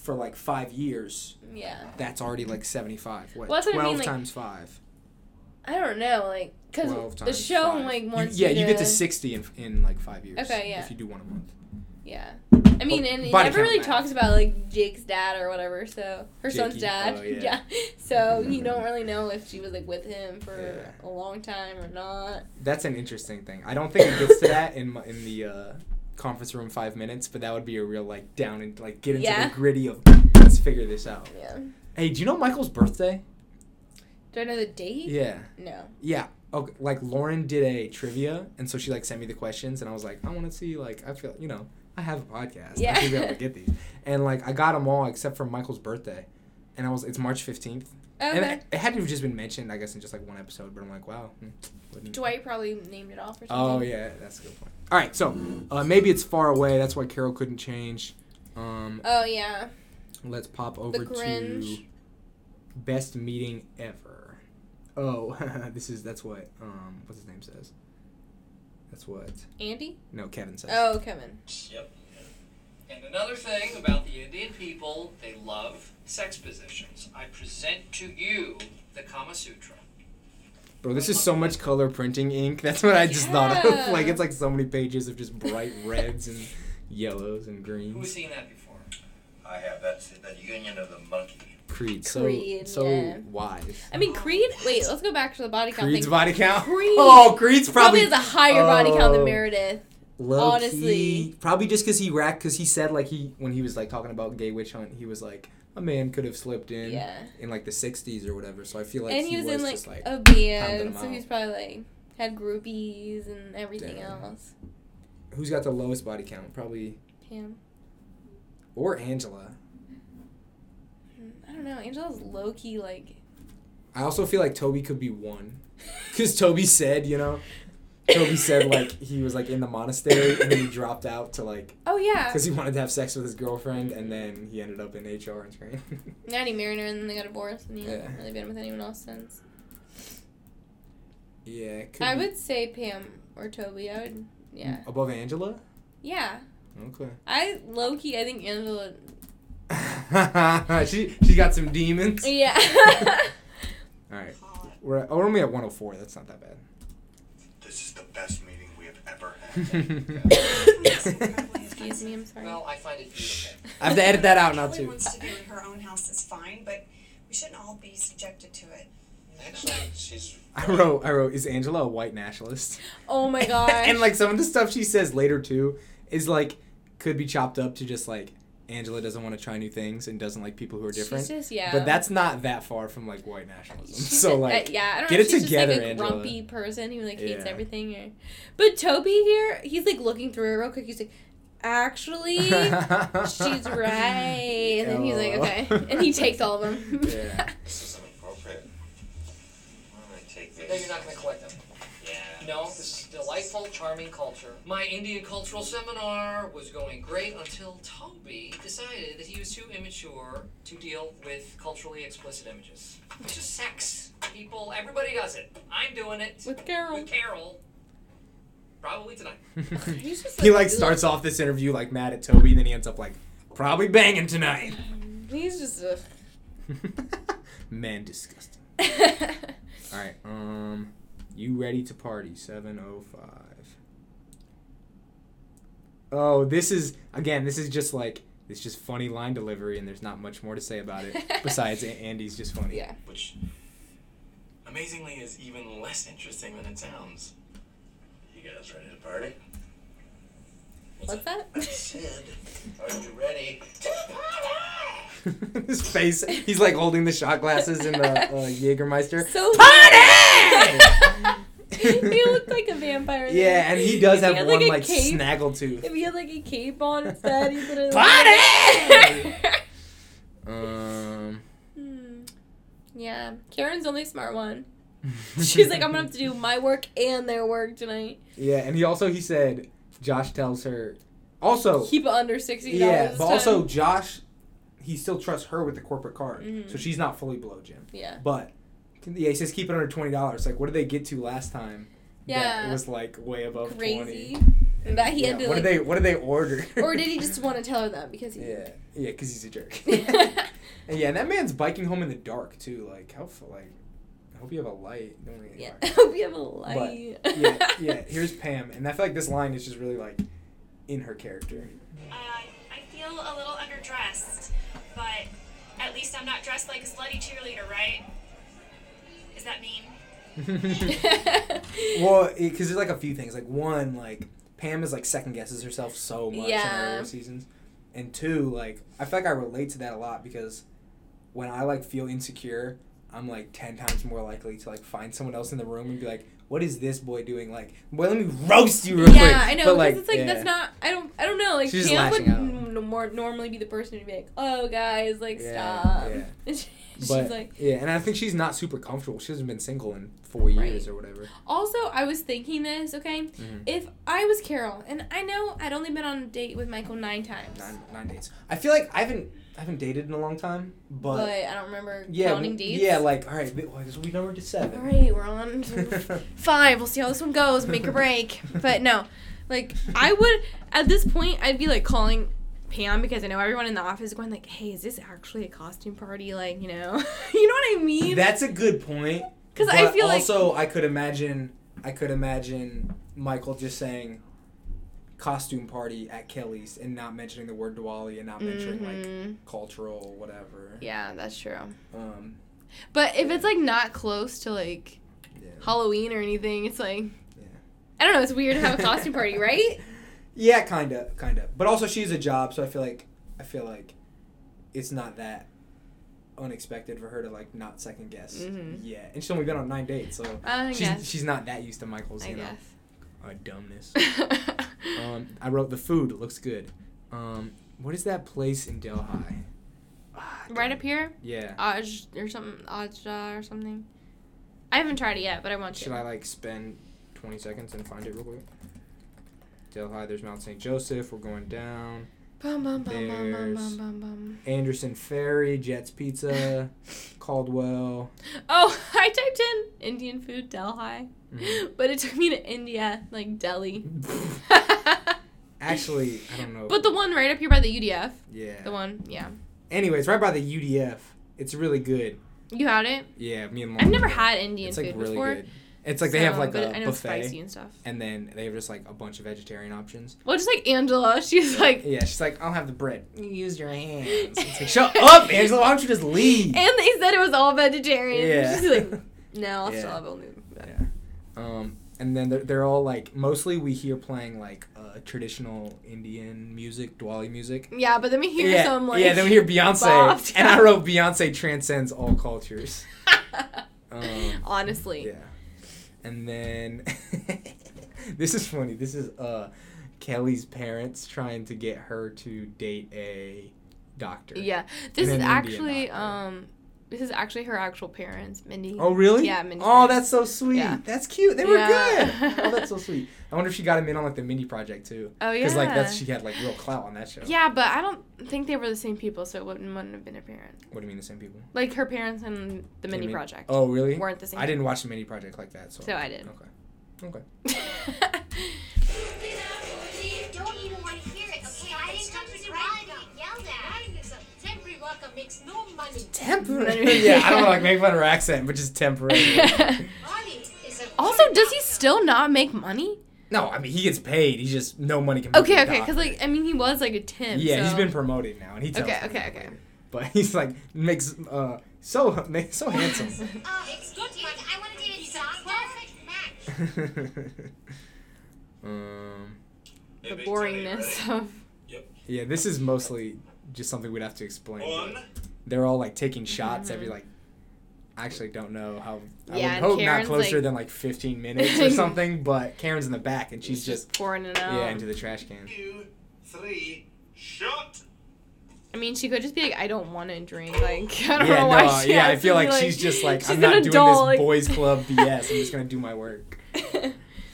for like five years, yeah. that's already like 75. What? Well, that's what I mean, 12 like- times five. I don't know, like, because the show five. like You- yeah, you you get to 60 in in like five years. Okay, yeah. If you do one a month. Yeah. I mean, Oh, and it never really math. talks about like Jake's dad or whatever. So her son's dad. Oh, [laughs] yeah. So you [laughs] don't really know if she was like with him for Yeah. a long time or not. That's an interesting thing. I don't think it gets to that in my, in the uh, conference room five minutes, but that would be a real like down and like get into Yeah. the gritty of let's figure this out. Yeah. Hey, do you know Michael's birthday? Do I know the date? Yeah. No. Yeah. Okay. Like Lauren did a trivia, and so she like sent me the questions, and I was like, I want to see like I feel you know I have a podcast. Yeah. I should be able to get these, [laughs] and like I got them all except for Michael's birthday, and I was it's March fifteenth. And Okay. it, it had to have just been mentioned, I guess, in just like one episode. But I'm like, wow. hmm, wouldn't- Dwight probably named it off or something. Oh yeah, that's a good point. All right, so uh, maybe it's far away. That's why Carol couldn't change. Um, Oh yeah. let's pop over to best meeting ever. Oh, [laughs] this is that's what um what's his name says. That's what Andy. no Kevin says. Oh Kevin. Yep. And another thing about the Indian people, they love sex positions. I present to you the Kama Sutra. Bro, this is so much color printing ink. [laughs] That's what I just thought of. [laughs] Like it's like so many pages of just bright [laughs] reds and yellows and greens. Who has greens. seen that before? I have. That's the union of the monkey. Creed, so Creed, so yeah. wise. I mean Creed. Wait, let's go back to the body count Creed's thing. body count. Creed Oh, Creed's probably, probably, has a higher body count than Oh. Meredith. Low Honestly. key, probably just because he racked, because he said like he when he was like talking about gay witch hunt, he was like a man could have slipped in Yeah. in like the '60s or whatever. So I feel like and he was, in like, just like a band, so he's probably like had groupies and everything Damn. else. who's got the lowest body count? Probably Pam. or Angela. Hmm, I don't know. Angela's low key like. I also feel like Toby could be one, because Toby said you know. Toby said like [laughs] he was like in the monastery and then he dropped out to like Oh yeah. because he wanted to have sex with his girlfriend and then he ended up in HR and train. [laughs] Now he married her and then they got divorced and he Yeah. hasn't really been with anyone else since. yeah, I be would say Pam or Toby. I would. Yeah. Mm, above Angela. Yeah. Okay. I low key. I think Angela. [laughs] she she got some demons. Yeah. All right, we're at, oh, we're only at 104. That's not that bad. This is the best meeting we have ever had. [laughs] Excuse me. I'm sorry. Well, I find it beautiful. I have to edit that out now Kelly too. wants to do in her own house is fine, but we shouldn't all be subjected to it. Actually, she's. I wrote, I wrote, is Angela a white nationalist? Oh my [laughs] god! and like some of the stuff she says later too is like could be chopped up to just like Angela doesn't want to try new things and doesn't like people who are She's different. just- yeah. But that's not that far from like white nationalism. She's [laughs] so a- like, uh, yeah, I don't get know. it she's together, just like a Angela. grumpy person who like hates Yeah. everything. Or... But Toby here, he's like looking through it real quick. He's like, actually, [laughs] she's right. And then he's like, okay, and he takes all of them. Yeah. This is inappropriate. Why don't I take No, you're not gonna collect them. Yeah. No, this is delightful, charming culture. My Indian cultural seminar was going great until Toby decided that he was too immature to deal with culturally explicit images. It's just sex. People, everybody does it. I'm doing it. With Carol. With Carol. Probably tonight. [laughs] He's he like- like starts off this interview like mad at Toby, and then he ends up like probably banging tonight. He's just a. [laughs] Man, disgusting. [laughs] All right, um, you ready to party? Seven oh five. Oh, this is again. This is just like it's just funny line delivery, and there's not much more to say about it [laughs] besides Andy's just funny. Yeah. Which, amazingly, is even less interesting than it sounds. You guys ready to party? What's that? I said, are you ready to [laughs] party? His face. He's like holding the shot glasses in the uh, [laughs] Jägermeister. So Party! [laughs] he looked like a vampire. Yeah, and he does If have had, one a like cape- snaggletooth. If he had like a cape on instead, he'd literally. Party! Um. Hmm. Yeah, Karen's the only smart one. She's like, I'm gonna have to do my work and their work tonight. Yeah, and he also he said Josh tells her also Keep it under sixty dollars. yeah, but also Josh he still trusts her with the corporate card, Mhm. so she's not fully below Jim. Yeah. But yeah, he says keep it under twenty dollars. Like, what did they get to last time? that Yeah. it was like way above crazy. twenty. That he Yeah, had to what like, did they What did they order? [laughs] or did he [laughs] just want to tell her that because he? yeah, yeah, because he's a jerk. [laughs] and yeah, and that man's biking home in the dark too. Like, how like. I hope you have a light. Don't really Yeah. [laughs] I hope you have a But, light. yeah, [laughs] yeah. Here's Pam, and I feel like this line is just really like in her character. Uh, I feel a little underdressed, but at least I'm not dressed like a slutty cheerleader, right? Is that mean? [laughs] well, because there's like a few things. Like one, like Pam is like second guesses herself so much in earlier seasons, and two, like I feel like I relate to that a lot because when I like feel insecure, I'm like ten times more likely to like find someone else in the room and be like, "What is this boy doing?" Like, boy, let me roast you real quick. yeah, I know. But, Because like, it's like yeah. that's not. I don't. I don't know. Like She's Pam would n- more normally be the person to be like, "Oh, guys, like Yeah, stop." yeah. [laughs] She's But like. yeah, and I think she's not super comfortable. She hasn't been single in four years or whatever. Also, I was thinking this. Okay, Mhm. if I was Carol, and I know I'd only been on a date with Michael nine times, Nine nine dates. I feel like I haven't I haven't dated in a long time, but, but, I don't remember yeah, counting dates. yeah, like all right, this will be number to seven. All right, we're on [laughs] five. We'll see how this one goes. Make or break. But no, like I would at this point, I'd be like calling Pam because I know everyone in the office is going like, "Hey, is this actually a costume party?" Like, you know, [laughs] you know what I mean? That's a good point. Because I feel like- also I could imagine I could imagine Michael just saying costume party at Kelly's and not mentioning the word Diwali and not mentioning Mhm. like cultural whatever. yeah, that's true. Um, But if it's like not close to like yeah. Halloween or anything, it's like I don't know. It's weird to have a [laughs] costume party, right? Yeah, kinda, kinda. But also she's a job, so I feel like I feel like it's not that unexpected for her to like not second guess. Mhm. Yeah, and she's only been on nine dates, so I she's she's not that used to Michael's. I you know, guess. Uh, dumbness. [laughs] um, I wrote the food looks good. Um, what is that place in Delhi? right up here, Yeah. Aj or something, Ajda or something. I haven't tried it yet, but I want to. Should I like spend twenty seconds and find it real quick? Delhi, there's Mount St. Joseph. We're going down. Bum, bum, bum, bum, bum, bum, bum, bum. Anderson Ferry, Jets Pizza, Caldwell. Oh, [laughs] I typed in Indian food Delhi, Mhm. but it took me to India, like Delhi. [laughs] Actually, I don't know. But the one right up here by the UDF. Yeah. The one, yeah. Anyways, right by the UDF. It's really good. You had it? Yeah, me and mom. I've never had Indian It's like food really before. good. It's like they have like a I know it's buffet spicy and stuff. and then they have just like a bunch of vegetarian options. Well, just like Angela, [laughs] she's like, Yeah, she's like, I'll have the bread. You use your hands. [laughs] It's like, shut up, Angela. Why don't you just leave? and they said it was all vegetarian. Yeah. She's like, [laughs] No, I'll Yeah. still have only. Yeah. Um, and then they're, they're all like mostly we hear playing like uh, traditional Indian music, Diwali music. Yeah, but then we hear yeah, some like. yeah. Then we hear Beyonce, Bob and I wrote Beyonce transcends all cultures. um, Honestly. yeah. And then [laughs] this is funny. This is uh Kelly's parents trying to get her to date a doctor. Yeah, this is actually um, this is actually her actual parents, Mindy. Oh really? Yeah, Mindy. Oh, that's so sweet. Yeah. That's cute. They were Yeah. good. [laughs] Oh, that's so sweet. I wonder if she got him in on like the Mindy project too. Oh, yeah. Because like that's she had like real clout on that show. Yeah, but I don't think they were the same people, so it wouldn't, wouldn't have been her parents. What do you mean the same people? Like her parents and the Mindy Min- Project. Oh really? Weren't the same. I didn't watch the Mindy project like that. So. So I did. Okay. Okay. [laughs] [laughs] money. Temporary. yeah, I don't want to like make fun of her accent, but just temporary. Ollie is a also, does he still not make money? no, I mean he gets paid. He's just no money can. move Okay, okay, because like I mean, he was like a temp. Yeah, he's been promoted now, and he tells Okay, okay, okay. later. But he's like makes uh so makes so [laughs] handsome. Oh, excuse me. I want to date a doctor. Match. [laughs] um. the boringness of. Yeah, this is mostly just something we'd have to explain. but One. They're all like taking shots every like. I actually don't know how. I Yeah, would and hope Karen's, not closer like- than like 15 minutes or [laughs] something. But Karen's in the back and she's just pouring it out. yeah into the trash can. Two, three, shot. I mean, she could just be like, I don't want to drink. Like, [laughs] I don't yeah, know why she yeah, I feel to be, like, she's just like [laughs] she's I'm an not doing this like- boys club BS. I'm just gonna do my work.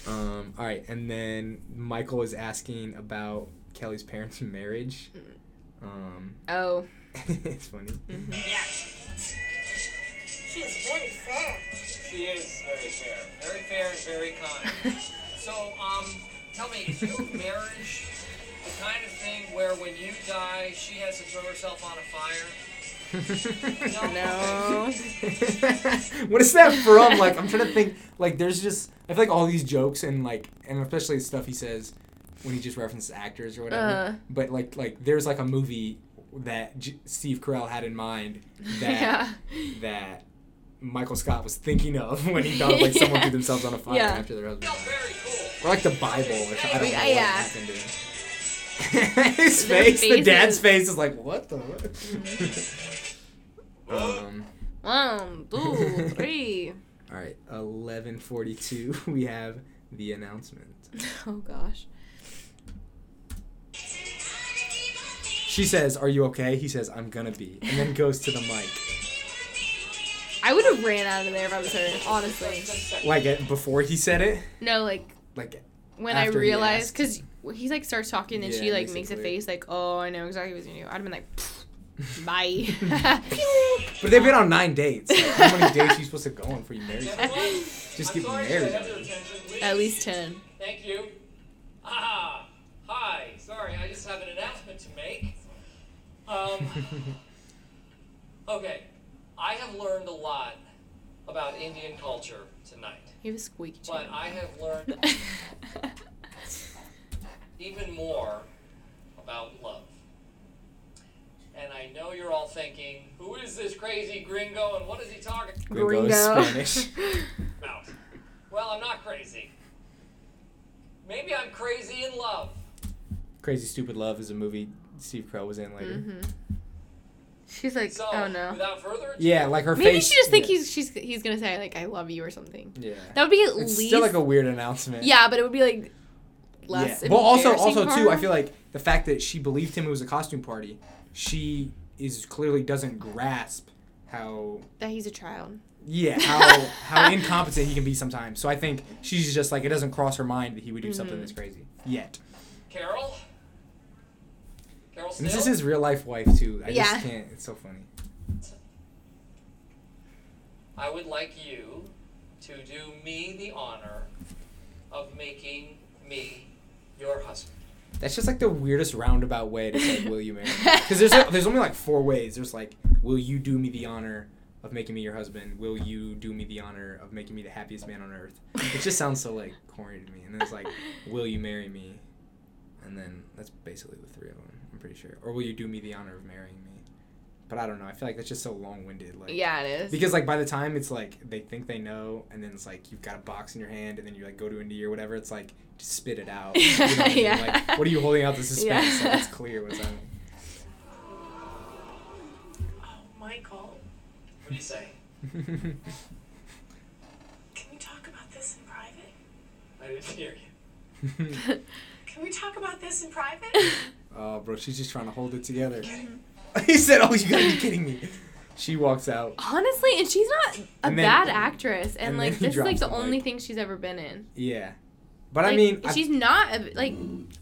Um, all right, and then Michael is asking about Kelly's parents' marriage. Um, Oh. [laughs] it's funny. She's very fair. She is very fair. Very fair and very kind. [laughs] so, um, tell me, is your marriage the kind of thing where when you die, she has to throw herself on a fire? [laughs] No. what is that from? Like, I'm trying to think. Like, there's just I feel like all these jokes and like, and especially the stuff he says when he just references actors or whatever. Uh. But like, like there's like a movie that J- Steve Carell had in mind [laughs] that Yeah. that Michael Scott was thinking of when he thought like someone threw [laughs] themselves on a fire Yeah. after their husband died. Or like the Bible or something. I don't know Yeah, what happened to him. [laughs] His Their face, the dad's face is like, what the? um. One, two, three. All right, eleven forty-two. We have the announcement. Oh gosh. She says, "Are you okay?" He says, "I'm gonna be," and then goes to the mic. I would have ran out of there if I was her, honestly. Like it, before he said it, No, like like when I After he realized, asked. because he's like starts talking and she Yeah, like makes a face like, oh, I know exactly what he's gonna do. I'd have been like, [laughs] bye. But they've been on nine dates. Like, how many dates are you supposed to go on before you marry someone? Just I'm get married. can I have your attention, please? At least ten. Thank you. Ah, hi. Sorry, I just have an announcement to make. Um, [laughs] okay, I have learned a lot about Indian culture tonight, You have a squeaky but. I have learned [laughs] even more about love. And I know you're all thinking, who is this crazy gringo and what is he talking Gringo is Spanish. [laughs] about? Well, I'm not crazy. Maybe I'm crazy in love. Crazy Stupid Love is a movie Steve Carell was in later. hmm She's like, So, oh no. without further ado, Yeah, like her Maybe face. she just think yeah. he's she's he's gonna say like I love you or something. Yeah. That would be at It's least still like a weird announcement. yeah, but it would be like less. Yeah. Well, also, also for too, I feel like the fact that she believed him it was a costume party, she is clearly doesn't grasp how that he's a child. yeah [laughs] how how incompetent he can be sometimes. So I think she's just like it doesn't cross her mind that he would do something Mhm. that's crazy yet. Carol? Carol And this is his real life wife too. I Yeah. just can't. It's so funny. I would like you to do me the honor of making me your husband. That's just like the weirdest roundabout way to say "Will you marry me?" [laughs] Because there's like, there's only like four ways. There's like "Will you do me the honor of making me your husband?" "Will you do me the honor of making me the happiest man on earth?" It just sounds so like corny to me. And then it's like "Will you marry me?" And then that's basically the three of them. I'm pretty sure. Or "Will you do me the honor of marrying me?" but I don't know. I feel like that's just so long winded. Like Yeah, it is. Because like by the time it's like they think they know, and then it's like you've got a box in your hand, and then you like go to a knee or whatever. It's like just spit it out. [laughs] You know what I mean? Yeah. Like what are you holding out the suspense? Yeah. Like, it's [laughs] clear what's happening. Oh, Michael, What do you say? [laughs] can we talk about this in private? I didn't hear you. Can we talk about this in private? [laughs] oh, bro, she's just trying to hold it together. [laughs] he said, "Oh, you gotta be kidding me." She walks out. Honestly, and she's not a And then- bad actress, and, and like then he this is like drops the the mic. only thing she's ever been in. Yeah, but I Like, mean, I, she's not a, like.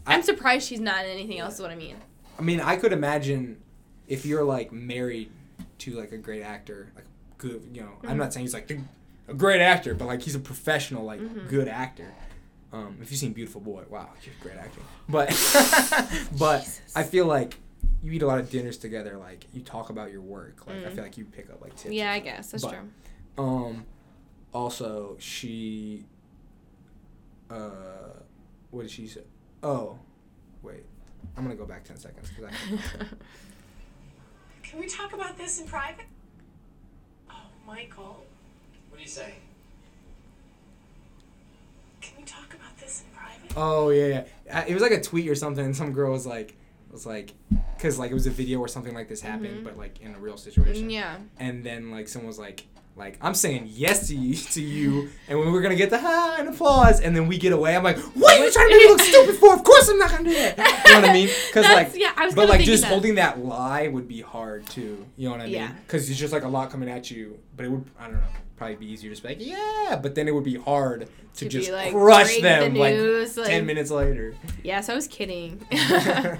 I- I'm surprised she's not in anything else. Is what I mean. I mean, I could imagine if you're like married to like a great actor, like good, you know. I'm Mhm. not saying he's like a great actor, but like he's a professional, like Mhm. good actor. Um, if you've seen Beautiful Boy, wow, you're a great actor. But [laughs] [laughs] but I feel like you eat a lot of dinners together. Like you talk about your work. Like I Mm. feel like you pick up like tips. Yeah, I guess that's But, true. Um, also she. Uh, what did she say? Oh, wait. I'm gonna go back ten seconds because I. [laughs] Can we talk about this in private? Oh, Michael, What do you say? Can we talk about this in private? Oh yeah, yeah. Uh, It was like a tweet or something, and some girl was like, was like, because like it was a video or something like this happened, Mhm. but like in a real situation. Yeah. And then like someone was like, like I'm saying yes to you, to you, and when we're gonna get the ha and applause, and then we get away, I'm like, what are you trying to make me look stupid for? Of course I'm not gonna do that. You know what I mean? Because [laughs] like, yeah, I was but like just that. holding that lie would be hard too. You know what I mean? Yeah. Because it's just like a lot coming at you, but it would I don't know. Probably be easier to be like, yeah, but then it would be hard to, To be, just like, crush them the like news, like- ten minutes later. Yes, I was kidding. [laughs] yeah,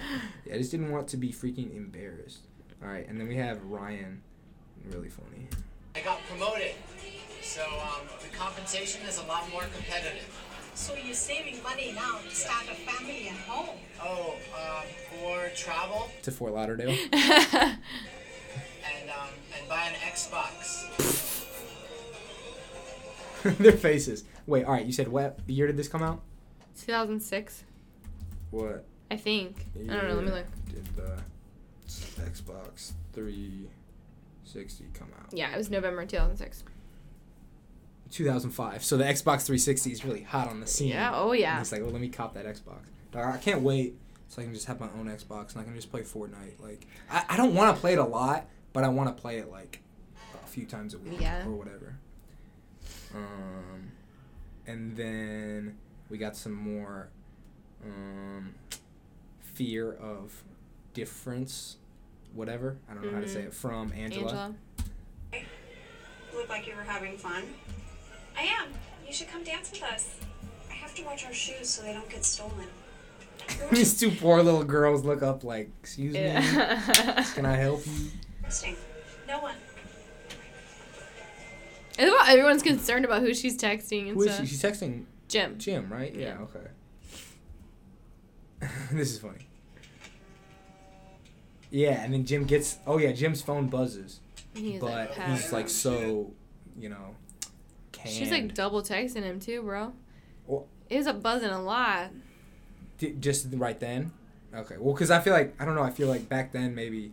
I just didn't want to be freaking embarrassed. All right, and then we have Ryan, really funny. I got promoted, so um, the compensation is a lot more competitive. So you're saving money now to start a family at home. Oh, uh, for travel To Fort Lauderdale. [laughs] and um, and buy an Xbox. [laughs] [laughs] Their faces. Wait, all right. You said what year did this come out? 2006, What? I think. I don't know. Let me look. Did the Xbox 360 come out? Yeah, it was November 2006. 2005. So the Xbox 360 is really hot on the scene. Yeah, oh, yeah. And he's like, well, let me cop that Xbox. Dog, I can't wait so I can just have my own Xbox and I can just play Fortnite. Like, I, I don't want to play it a lot, but I want to play it like a few times a week Yeah. or whatever. Um, and then we got some more um, fear of difference, whatever. I don't know how to say it from Angela. Angela. Look like you were having fun. I am. You should come dance with us. I have to watch our shoes so they don't get stolen. [laughs] These two poor little girls look up like, excuse Yeah. me, can I help you? Interesting. No one. Everyone's concerned about who she's texting and Who stuff. she? She's texting Jim. Jim, right? Yeah. Okay. [laughs] this is funny. Yeah, and then Jim gets. Oh yeah, Jim's phone buzzes, He's but like, he's like so, you know, canned. She's like double texting him too, bro. Well- it was a buzzing a lot. D- just right then. Okay. Well, because I feel like I don't know. I feel like back then maybe.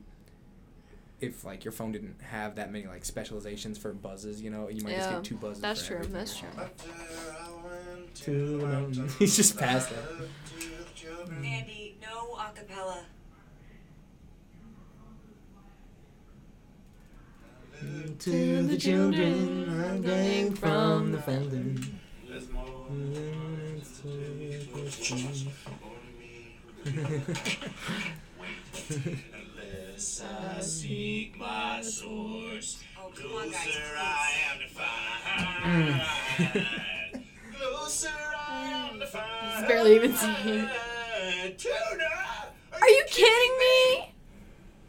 If like your phone didn't have that many like specializations for buzzes, you know, you might just get two buzzes. that's for true. everything. That's true. To the. [laughs] He's just past that. Andy, no acapella. To the children I drank from the fountain. [laughs] [laughs] Unless I seek my source, Oh, on, guys. closer I am to find. Closer I am to find. He's barely even singing. Tuna, Are you kidding me?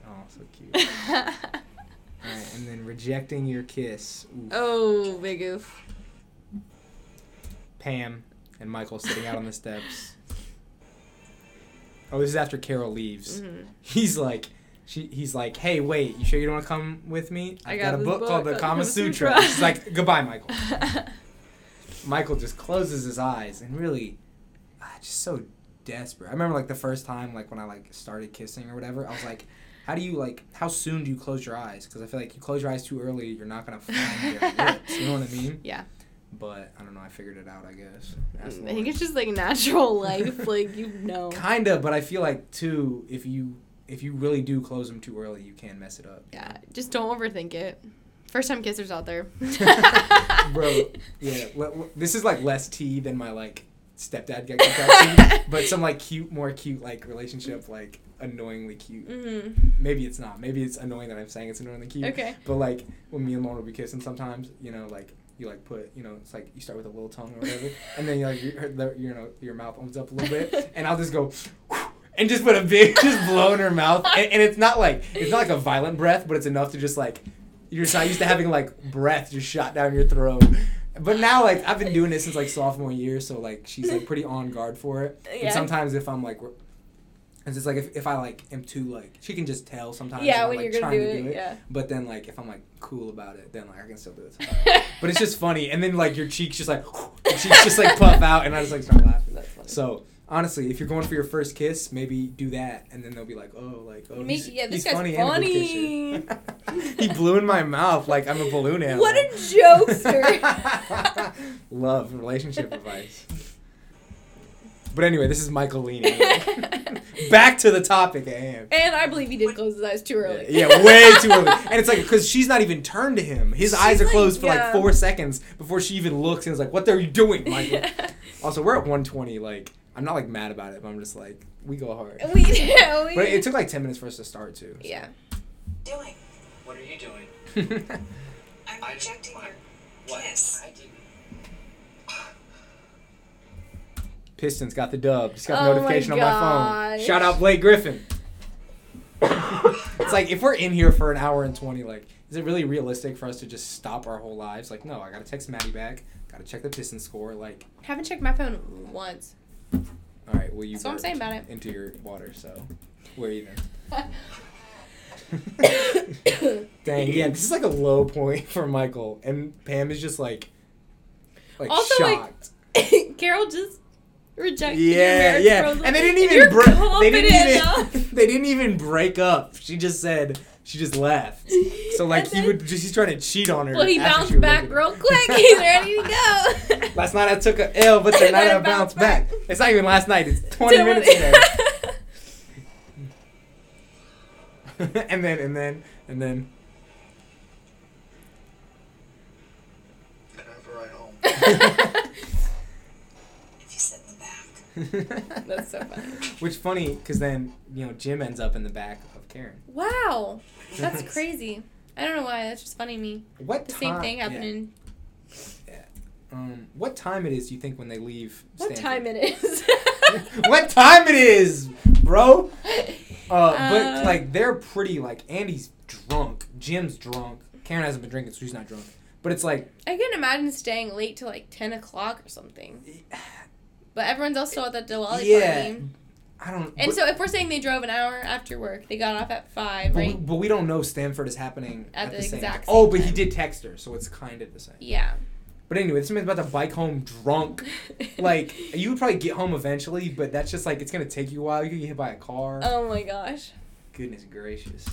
Oh, so cute. [laughs] Alright, and then rejecting your kiss. Oof. oh, big oof. Pam and Michael sitting out on the steps. Oh, this is after Carol leaves. Mhm. He's like, she, he's like, hey, wait, you sure you don't want to come with me? I I've got got, a book, book called the Kama Sutra. Sutra. She's like, [laughs] goodbye, Michael. [laughs] Michael just closes his eyes and really, ah, just so desperate. I remember like the first time, like when I like started kissing or whatever, I was like, How do you like? How soon do you close your eyes? Because I feel like you close your eyes too early, you're not gonna find their [laughs] lips. You know what I mean? Yeah. But I don't know. I figured it out. I guess. I think it's just like natural life, like you know. Kinda, but I feel like too, if you if you really do close them too early, you can mess it up. Yeah, just don't overthink it. First time kissers out there. [laughs] Bro, yeah. le- le- this is like less tea than my like stepdad got kicked [laughs] but some like cute, more cute like relationship, like annoyingly cute. Mhm. Maybe it's not. Maybe it's annoying that I'm saying it's annoyingly cute. Okay. But like when me and Lauren will be kissing, sometimes you know like. You like put, you know, it's like you start with a little tongue or whatever, and then you like your, you know your mouth opens up a little bit, [laughs] and I'll just go, and just put a big, [laughs] just blow in her mouth, and, and it's not like it's not like a violent breath, but it's enough to just like you're just not used to having like breath just shot down your throat. But now like I've been doing this since like sophomore year, so like she's like pretty on guard for it. Yeah. And sometimes if I'm like, it's just like if, if I like am too like she can just tell sometimes. Yeah, when like, you're gonna do to it, yeah. But then like if I'm like cool about it, then like I can still do it. [laughs] but it's just funny, and then like your cheeks just like [laughs] your cheeks just like puff out, and I just like start laughing. That's funny so honestly, if you're going for your first kiss, maybe do that, and then they'll be like, oh, like oh, he's, yeah, this he's guy's funny, and a good kisser. [laughs] he blew in my mouth like I'm a balloon animal. What a jokester! [laughs] Love relationship advice. But anyway, this is Michael Leaning. [laughs] Back to the topic at hand. and I believe he did close his eyes too early. Yeah, way too early. And it's like because she's not even turned to him. His eyes are like, closed for yeah. like four seconds before she even looks and is like, "What are you doing, Michael?" Also, we're at 120. Like, I'm not like mad about it, but I'm just like, we go hard. We do. We, [laughs] But it took like 10 minutes for us to start too. so. yeah. Doing. What are you doing? [laughs] I'm rejecting your What? kiss. I didn't. Pistons got the dub. Just got a Oh my notification on my phone. Shout out Blake Griffin. it's like if we're in here for an hour and 20, like, is it really realistic for us to just stop our whole lives? Like, no, I gotta text Maddie back. Gotta check the Pistons score. Like, Haven't checked my phone once. All right, well, you That's what I'm saying about it. into your water, so we're even. [laughs] Dang, yeah, this is like a low point [laughs] for Michael, and Pam is just like, like Also, like, shocked. [laughs] Carol just rejected yeah, your marriage yeah, proposal. and they didn't even break. They didn't enough. even. they didn't even break up. She just said she just left. [laughs] So like he would just he's trying to cheat on her. Well, he bounced was back real quick. [laughs] He's ready to go. [laughs] Last night I took a L, but tonight I bounced back. It's not even last night. It's twenty minutes ago. and then and then and then. Can I have a ride home? If you sit in the back. That's so funny. Which funny because then you know Jim ends up in the back of Karen. Wow, that's crazy. I don't know why. That's just funny to me. What The same time- thing happened yeah. in. Um, what time it is? Do you think when they leave? What time it is? [laughs] what time it is, bro? Uh, [laughs] Uh, but like they're pretty like Andy's drunk, Jim's drunk. Karen hasn't been drinking, so she's not drunk. But it's like I can't imagine staying late till like ten o'clock or something. [sighs] But everyone's also at the Diwali Yeah, party. I don't. And but, so if we're saying they drove an hour after work, they got off at five, but, we, right? but we don't know Stamford is happening At at, the the, same. exact oh, same but he did text her, so it's kind of the same. Yeah. But anyway, this man's about to bike home drunk. [laughs] like you would probably get home eventually, but that's just like it's gonna take you a while. You could get hit by a car. Oh my gosh. Goodness gracious.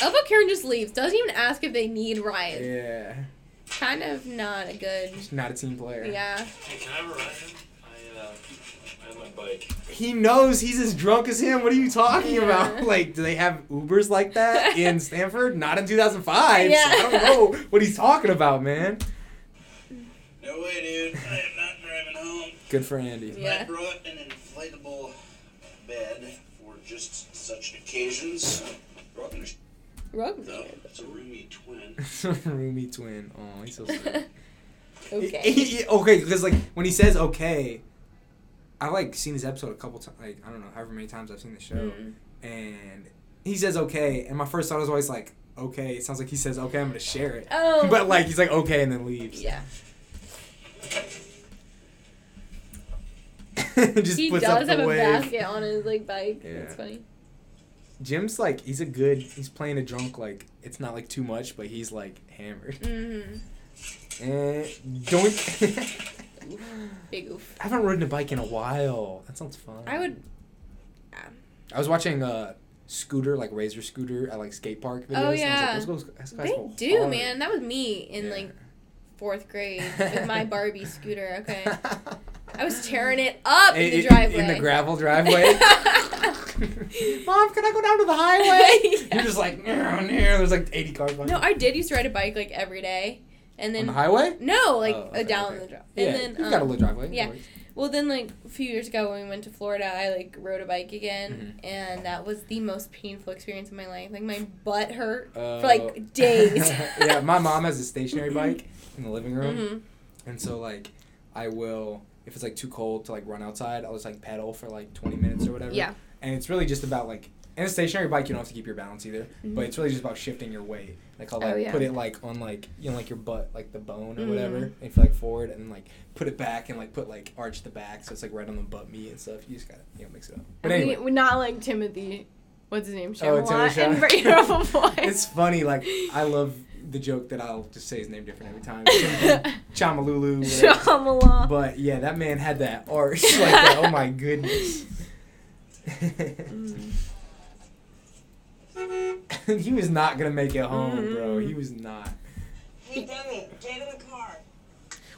I love how Karen just leaves. Doesn't even ask if they need Ryan. Yeah, Kind of not a good. she's not a team player. Yeah. Hey, can I have a ride home? I, uh, I my bike. He knows he's as drunk as him. What are you talking Yeah. about? [laughs] Like, do they have Ubers like that in [laughs] Stamford? Not in 2005. Yeah. So I don't know what he's talking about, man. No way, dude. I am not driving home. Good for Andy. Yeah. I brought an inflatable bed for just such occasions. Brought an Rugby. no, it's a roomy twin. [laughs] Roomy twin. Oh, he's so sweet. Okay. He- he- okay, because like when he says okay, I've like seen this episode a couple times. Like I don't know, however many times I've seen the show, Mm. and he says okay, and my first thought was always like okay. It sounds like he says okay, I'm gonna share it. Oh. [laughs] But like he's like okay and then leaves. Yeah. [laughs] Just he does have a basket on his like bike. Yeah. That's funny. Jim's like he's a good. He's playing a drunk like it's not like too much, but he's like hammered. Mm-hmm. And don't. [laughs] Big oof. I haven't ridden a bike in a while. That sounds fun. I would. Yeah. I was watching uh, scooter, like razor scooter at like skate park videos. Oh, and I was yeah. like, those guys, those They go do, hard. man. That was me in Yeah. like fourth grade [laughs] with my Barbie scooter. Okay, [laughs] I was tearing it up in In- the driveway. in the gravel driveway. [laughs] Mom, can I go down to the highway? You're just like, "Meow, meow." there's like 80 cars no, you. I did used to ride a bike like every day, and then On the highway? No, like Oh, okay, down okay. the driveway. Yeah, and then you've got a um, little driveway, Yeah. Well, then like a few years ago when we went to Florida, I like rode a bike again, Mm-hmm. and that was the most painful experience of my life. Like my butt hurt Uh, for like [laughs] days. yeah, my mom has a stationary [laughs] bike in the living room, Mhm. and so like I will if it's like too cold to like run outside, I'll just like pedal for like 20 minutes or whatever. Yeah. And it's really just about like in a stationary bike, you don't have to keep your balance either, Mhm. but it's really just about shifting your weight. Like I'll Oh, like yeah. put it like on like you know like your butt, like the bone or Mhm. whatever, and if like forward, and like put it back and like put like arch the back, so it's like right on the butt meat and stuff. You just gotta you know mix it up. But I anyway. mean, not like Timothy. What's his name? Oh, Shyamalan Timothy and Chalamet. Beautiful Boy. It's funny, like I love the joke that I'll just say his name different every time. Chamalulu. [laughs] Shyamalan. But yeah, that man had that arch like that. Oh my goodness. [laughs] [laughs] he was not gonna make it home, bro. Mm-hmm. He was not. Hey, dummy, get in the car.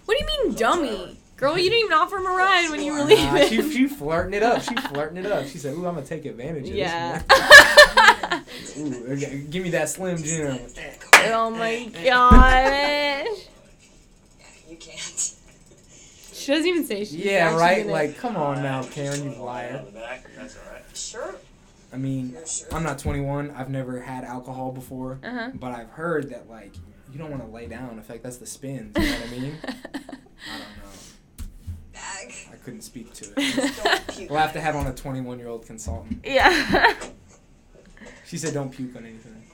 What do you mean, dummy? Girl, you didn't even offer him a ride when you were Nah, leaving. she she flirting it up. She flirting it up. She said, "Ooh, I'm gonna take advantage of Yeah. this." [laughs] Ooh, okay, give me that Slim Jim. oh my gosh. [laughs] You can't. She doesn't even say she's Yeah, right. gonna- Like, come on now, Karen, you liar. That's. Sure. I mean, I'm not 21. I've never had alcohol before, Uh-huh. but I've heard that like you don't want to lay down. In fact, that's the spins. You know what I mean? [laughs] I don't know. Bag. I couldn't speak to it. [laughs] [laughs] we'll have to have on a 21 year old consultant. Yeah. She said don't puke on anything.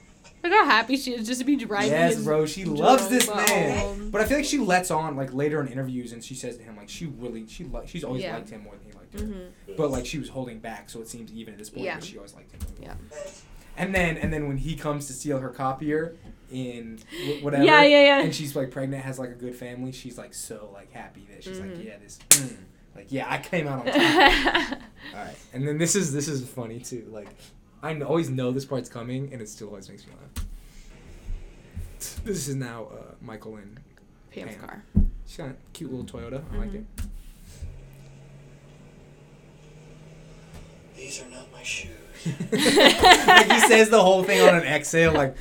Look how happy she is just to be driving. Yes, bro. She loves this drunk man. But I feel like she lets on like later in interviews, and she says to him like she really she li- she's always Yeah. liked him more than he liked her. Mhm. But like she was holding back, so it seems even at this point Yeah. that she always liked him. Yeah. And then and then when he comes to steal her copier in whatever, Yeah, yeah, yeah. and she's like pregnant, has like a good family, she's like so like happy that she's like Mhm. yeah this mm, like yeah I came out on top. [laughs] All right, and then this is this is funny too. Like I always know this part's coming, and it still always makes me laugh. This is now uh, Michael and Pam's Pam. car. She's got a cute little Toyota. I like it. These are not my shoes. [laughs] [laughs] like he says the whole thing on an exhale, like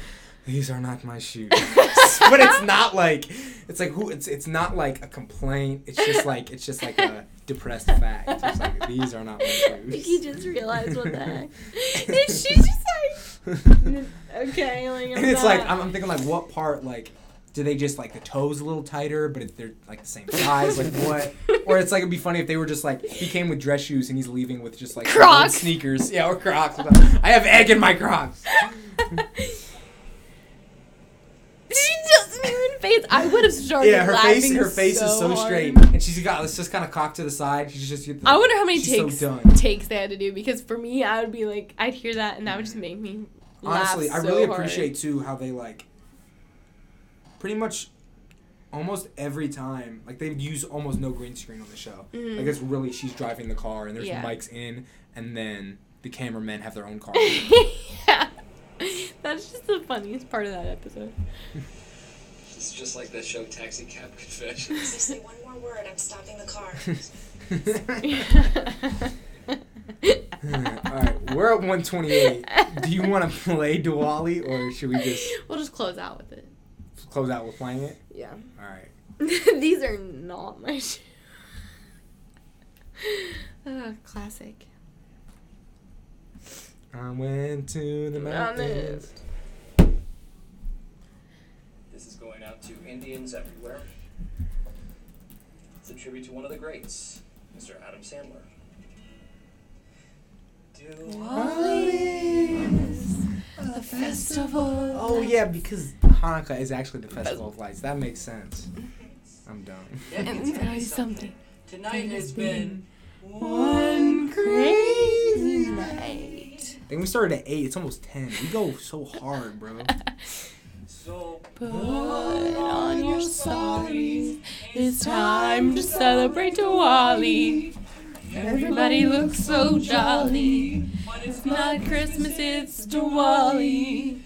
these are not my shoes. [laughs] [laughs] but it's [laughs] not like it's like who it's it's not like a complaint. It's just like it's just like a [laughs] depressed fact. It's just like these are not my shoes. He just realized what the heck. And she's just like, okay, like, I'm and it's like I'm, I'm thinking like what part like do they just like the toes a little tighter but if they're like the same size like what or it's like it'd be funny if they were just like he came with dress shoes and he's leaving with just like Crocs. sneakers yeah or crocs i have egg in my crocs [laughs] She doesn't even face. I would have started yeah her laughing face her face is so hard. straight and she's got it's just kind of cocked to the side she's just I wonder how many takes so takes they had to do because for me, I would be like, I'd hear that and that would just make me laugh honestly i so really hard. appreciate too how they like pretty much almost every time like they use almost no green screen on the show Mhm. like it's really she's driving the car and there's Yeah. mics in and then the cameramen have their own [laughs] car yeah, [laughs] that's just the funniest part of that episode. [laughs] It's just like that show Taxi Cab If Confessions. you say one more word, I'm stopping the car. [laughs] all right we're at 128 do you want to play Diwali or should we just We'll just close out with it. close out with playing it Yeah. all right These are not my shoes. Ah, classic. I went to the mountains This is going out to Indians everywhere. It's a tribute to one of the greats, Mr. Adam Sandler. Do The festival. oh yeah because hanukkah is actually the festival of lights that makes sense i'm done Let me tell you something. Tonight has been One crazy night. I think we started at 8 it's almost 10 we go so hard bro [laughs] so Put on your saris. It's time to celebrate Diwali. Everybody looks so jolly. It's not Christmas, it's Diwali.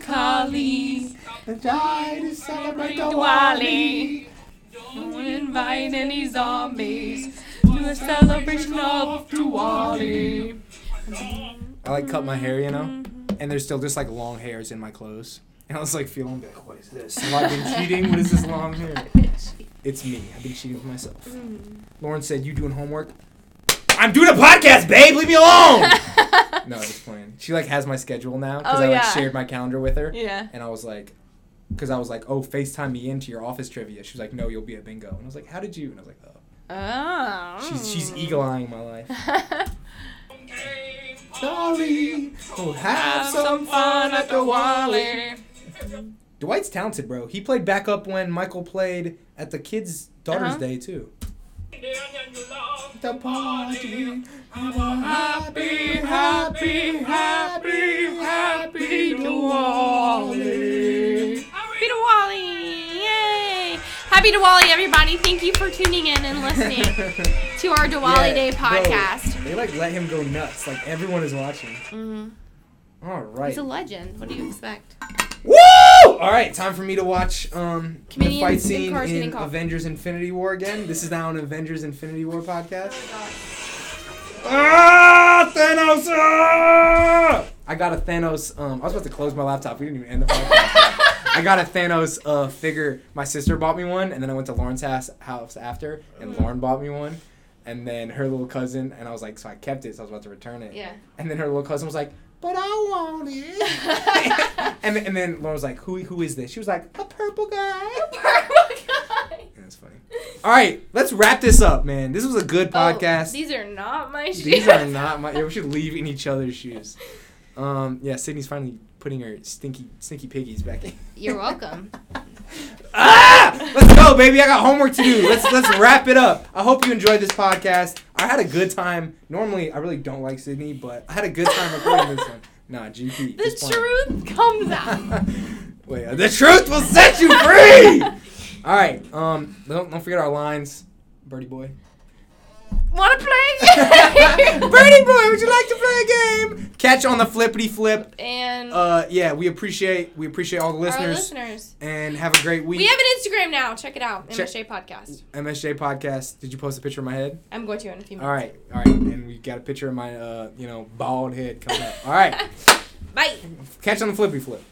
Kali. Die to celebrate Diwali. Don't invite any zombies to a celebration of Diwali. I like cut my hair, you know, and there's still just like long hairs in my clothes. And I was like feeling like, what is this? Have I been [laughs] cheating? What is this long hair? It's me. I've been cheating with myself. Mm. Lauren said, "You doing homework?" I'm doing a podcast, babe. Leave me alone. [laughs] no, I was playing. She like has my schedule now because Oh, I like yeah. shared my calendar with her. Yeah. And I was like, because I was like, oh, Facetime me into your office trivia. She was like, no, you'll be at bingo. And I was like, how did you? And I was like, oh. Oh. She's she's eagle eyeing my life. [laughs] Sorry, we'll have some fun at Diwali. Dwight's talented, bro. He played backup when Michael played at the kids' Daughter's Uh-huh. Day too. The party, happy, happy, happy, happy Diwali. Happy Diwali! Happy Diwali, everybody. Thank you for tuning in and listening [laughs] to our Diwali Yeah, Day bro, podcast. they like let him go nuts. Like everyone is watching. hmm All right. He's a legend. What do you expect? Woo! All right, time for me to watch um, the fight scene in. Avengers: Infinity War again. This is now an Avengers: Infinity War podcast. Ah, Thanos! ah! I got a Thanos. Um, I was about to close my laptop. We didn't even end the podcast. [laughs] I got a Thanos uh, figure. My sister bought me one, and then I went to Lauren's house, house after, and Lauren bought me one. And then her little cousin, and I was like, so I kept it, so I was about to return it. Yeah. And then her little cousin was like, but I want it. [laughs] and, then, and then Lauren was like, who, who is this? She was like, a purple guy. a purple guy. [laughs] And it's funny. All right, let's wrap this up, man. This was a good podcast. Oh, these are not my shoes. These are not my. Yeah, we should leave in each other's shoes. [laughs] Um, yeah, Sydney's finally putting her stinky, stinky piggies back in. You're welcome. [laughs] Ah! Let's go, baby. I got homework to do. Let's let's wrap it up. I hope you enjoyed this podcast. I had a good time. Normally, I really don't like Sydney, but I had a good time recording this one. Nah, GP. The truth comes out. [laughs] Wait, the truth will set you free. [laughs] All right. Um, don't, don't forget our lines, Birdie boy. Want to play? a [laughs] game? [laughs] Birdie boy, would you like to play a game? Catch on the flippity flip. And Uh, yeah, we appreciate we appreciate all the our listeners, listeners. and have a great week. We have an Instagram now. Check it out. Check- MSJ Podcast. MSJ podcast. Did you post a picture of my head? I'm going to in a few minutes. All right, all right, and we got a picture of my uh, you know, bald head coming up. All right, [laughs] Bye. catch on the flippy flip.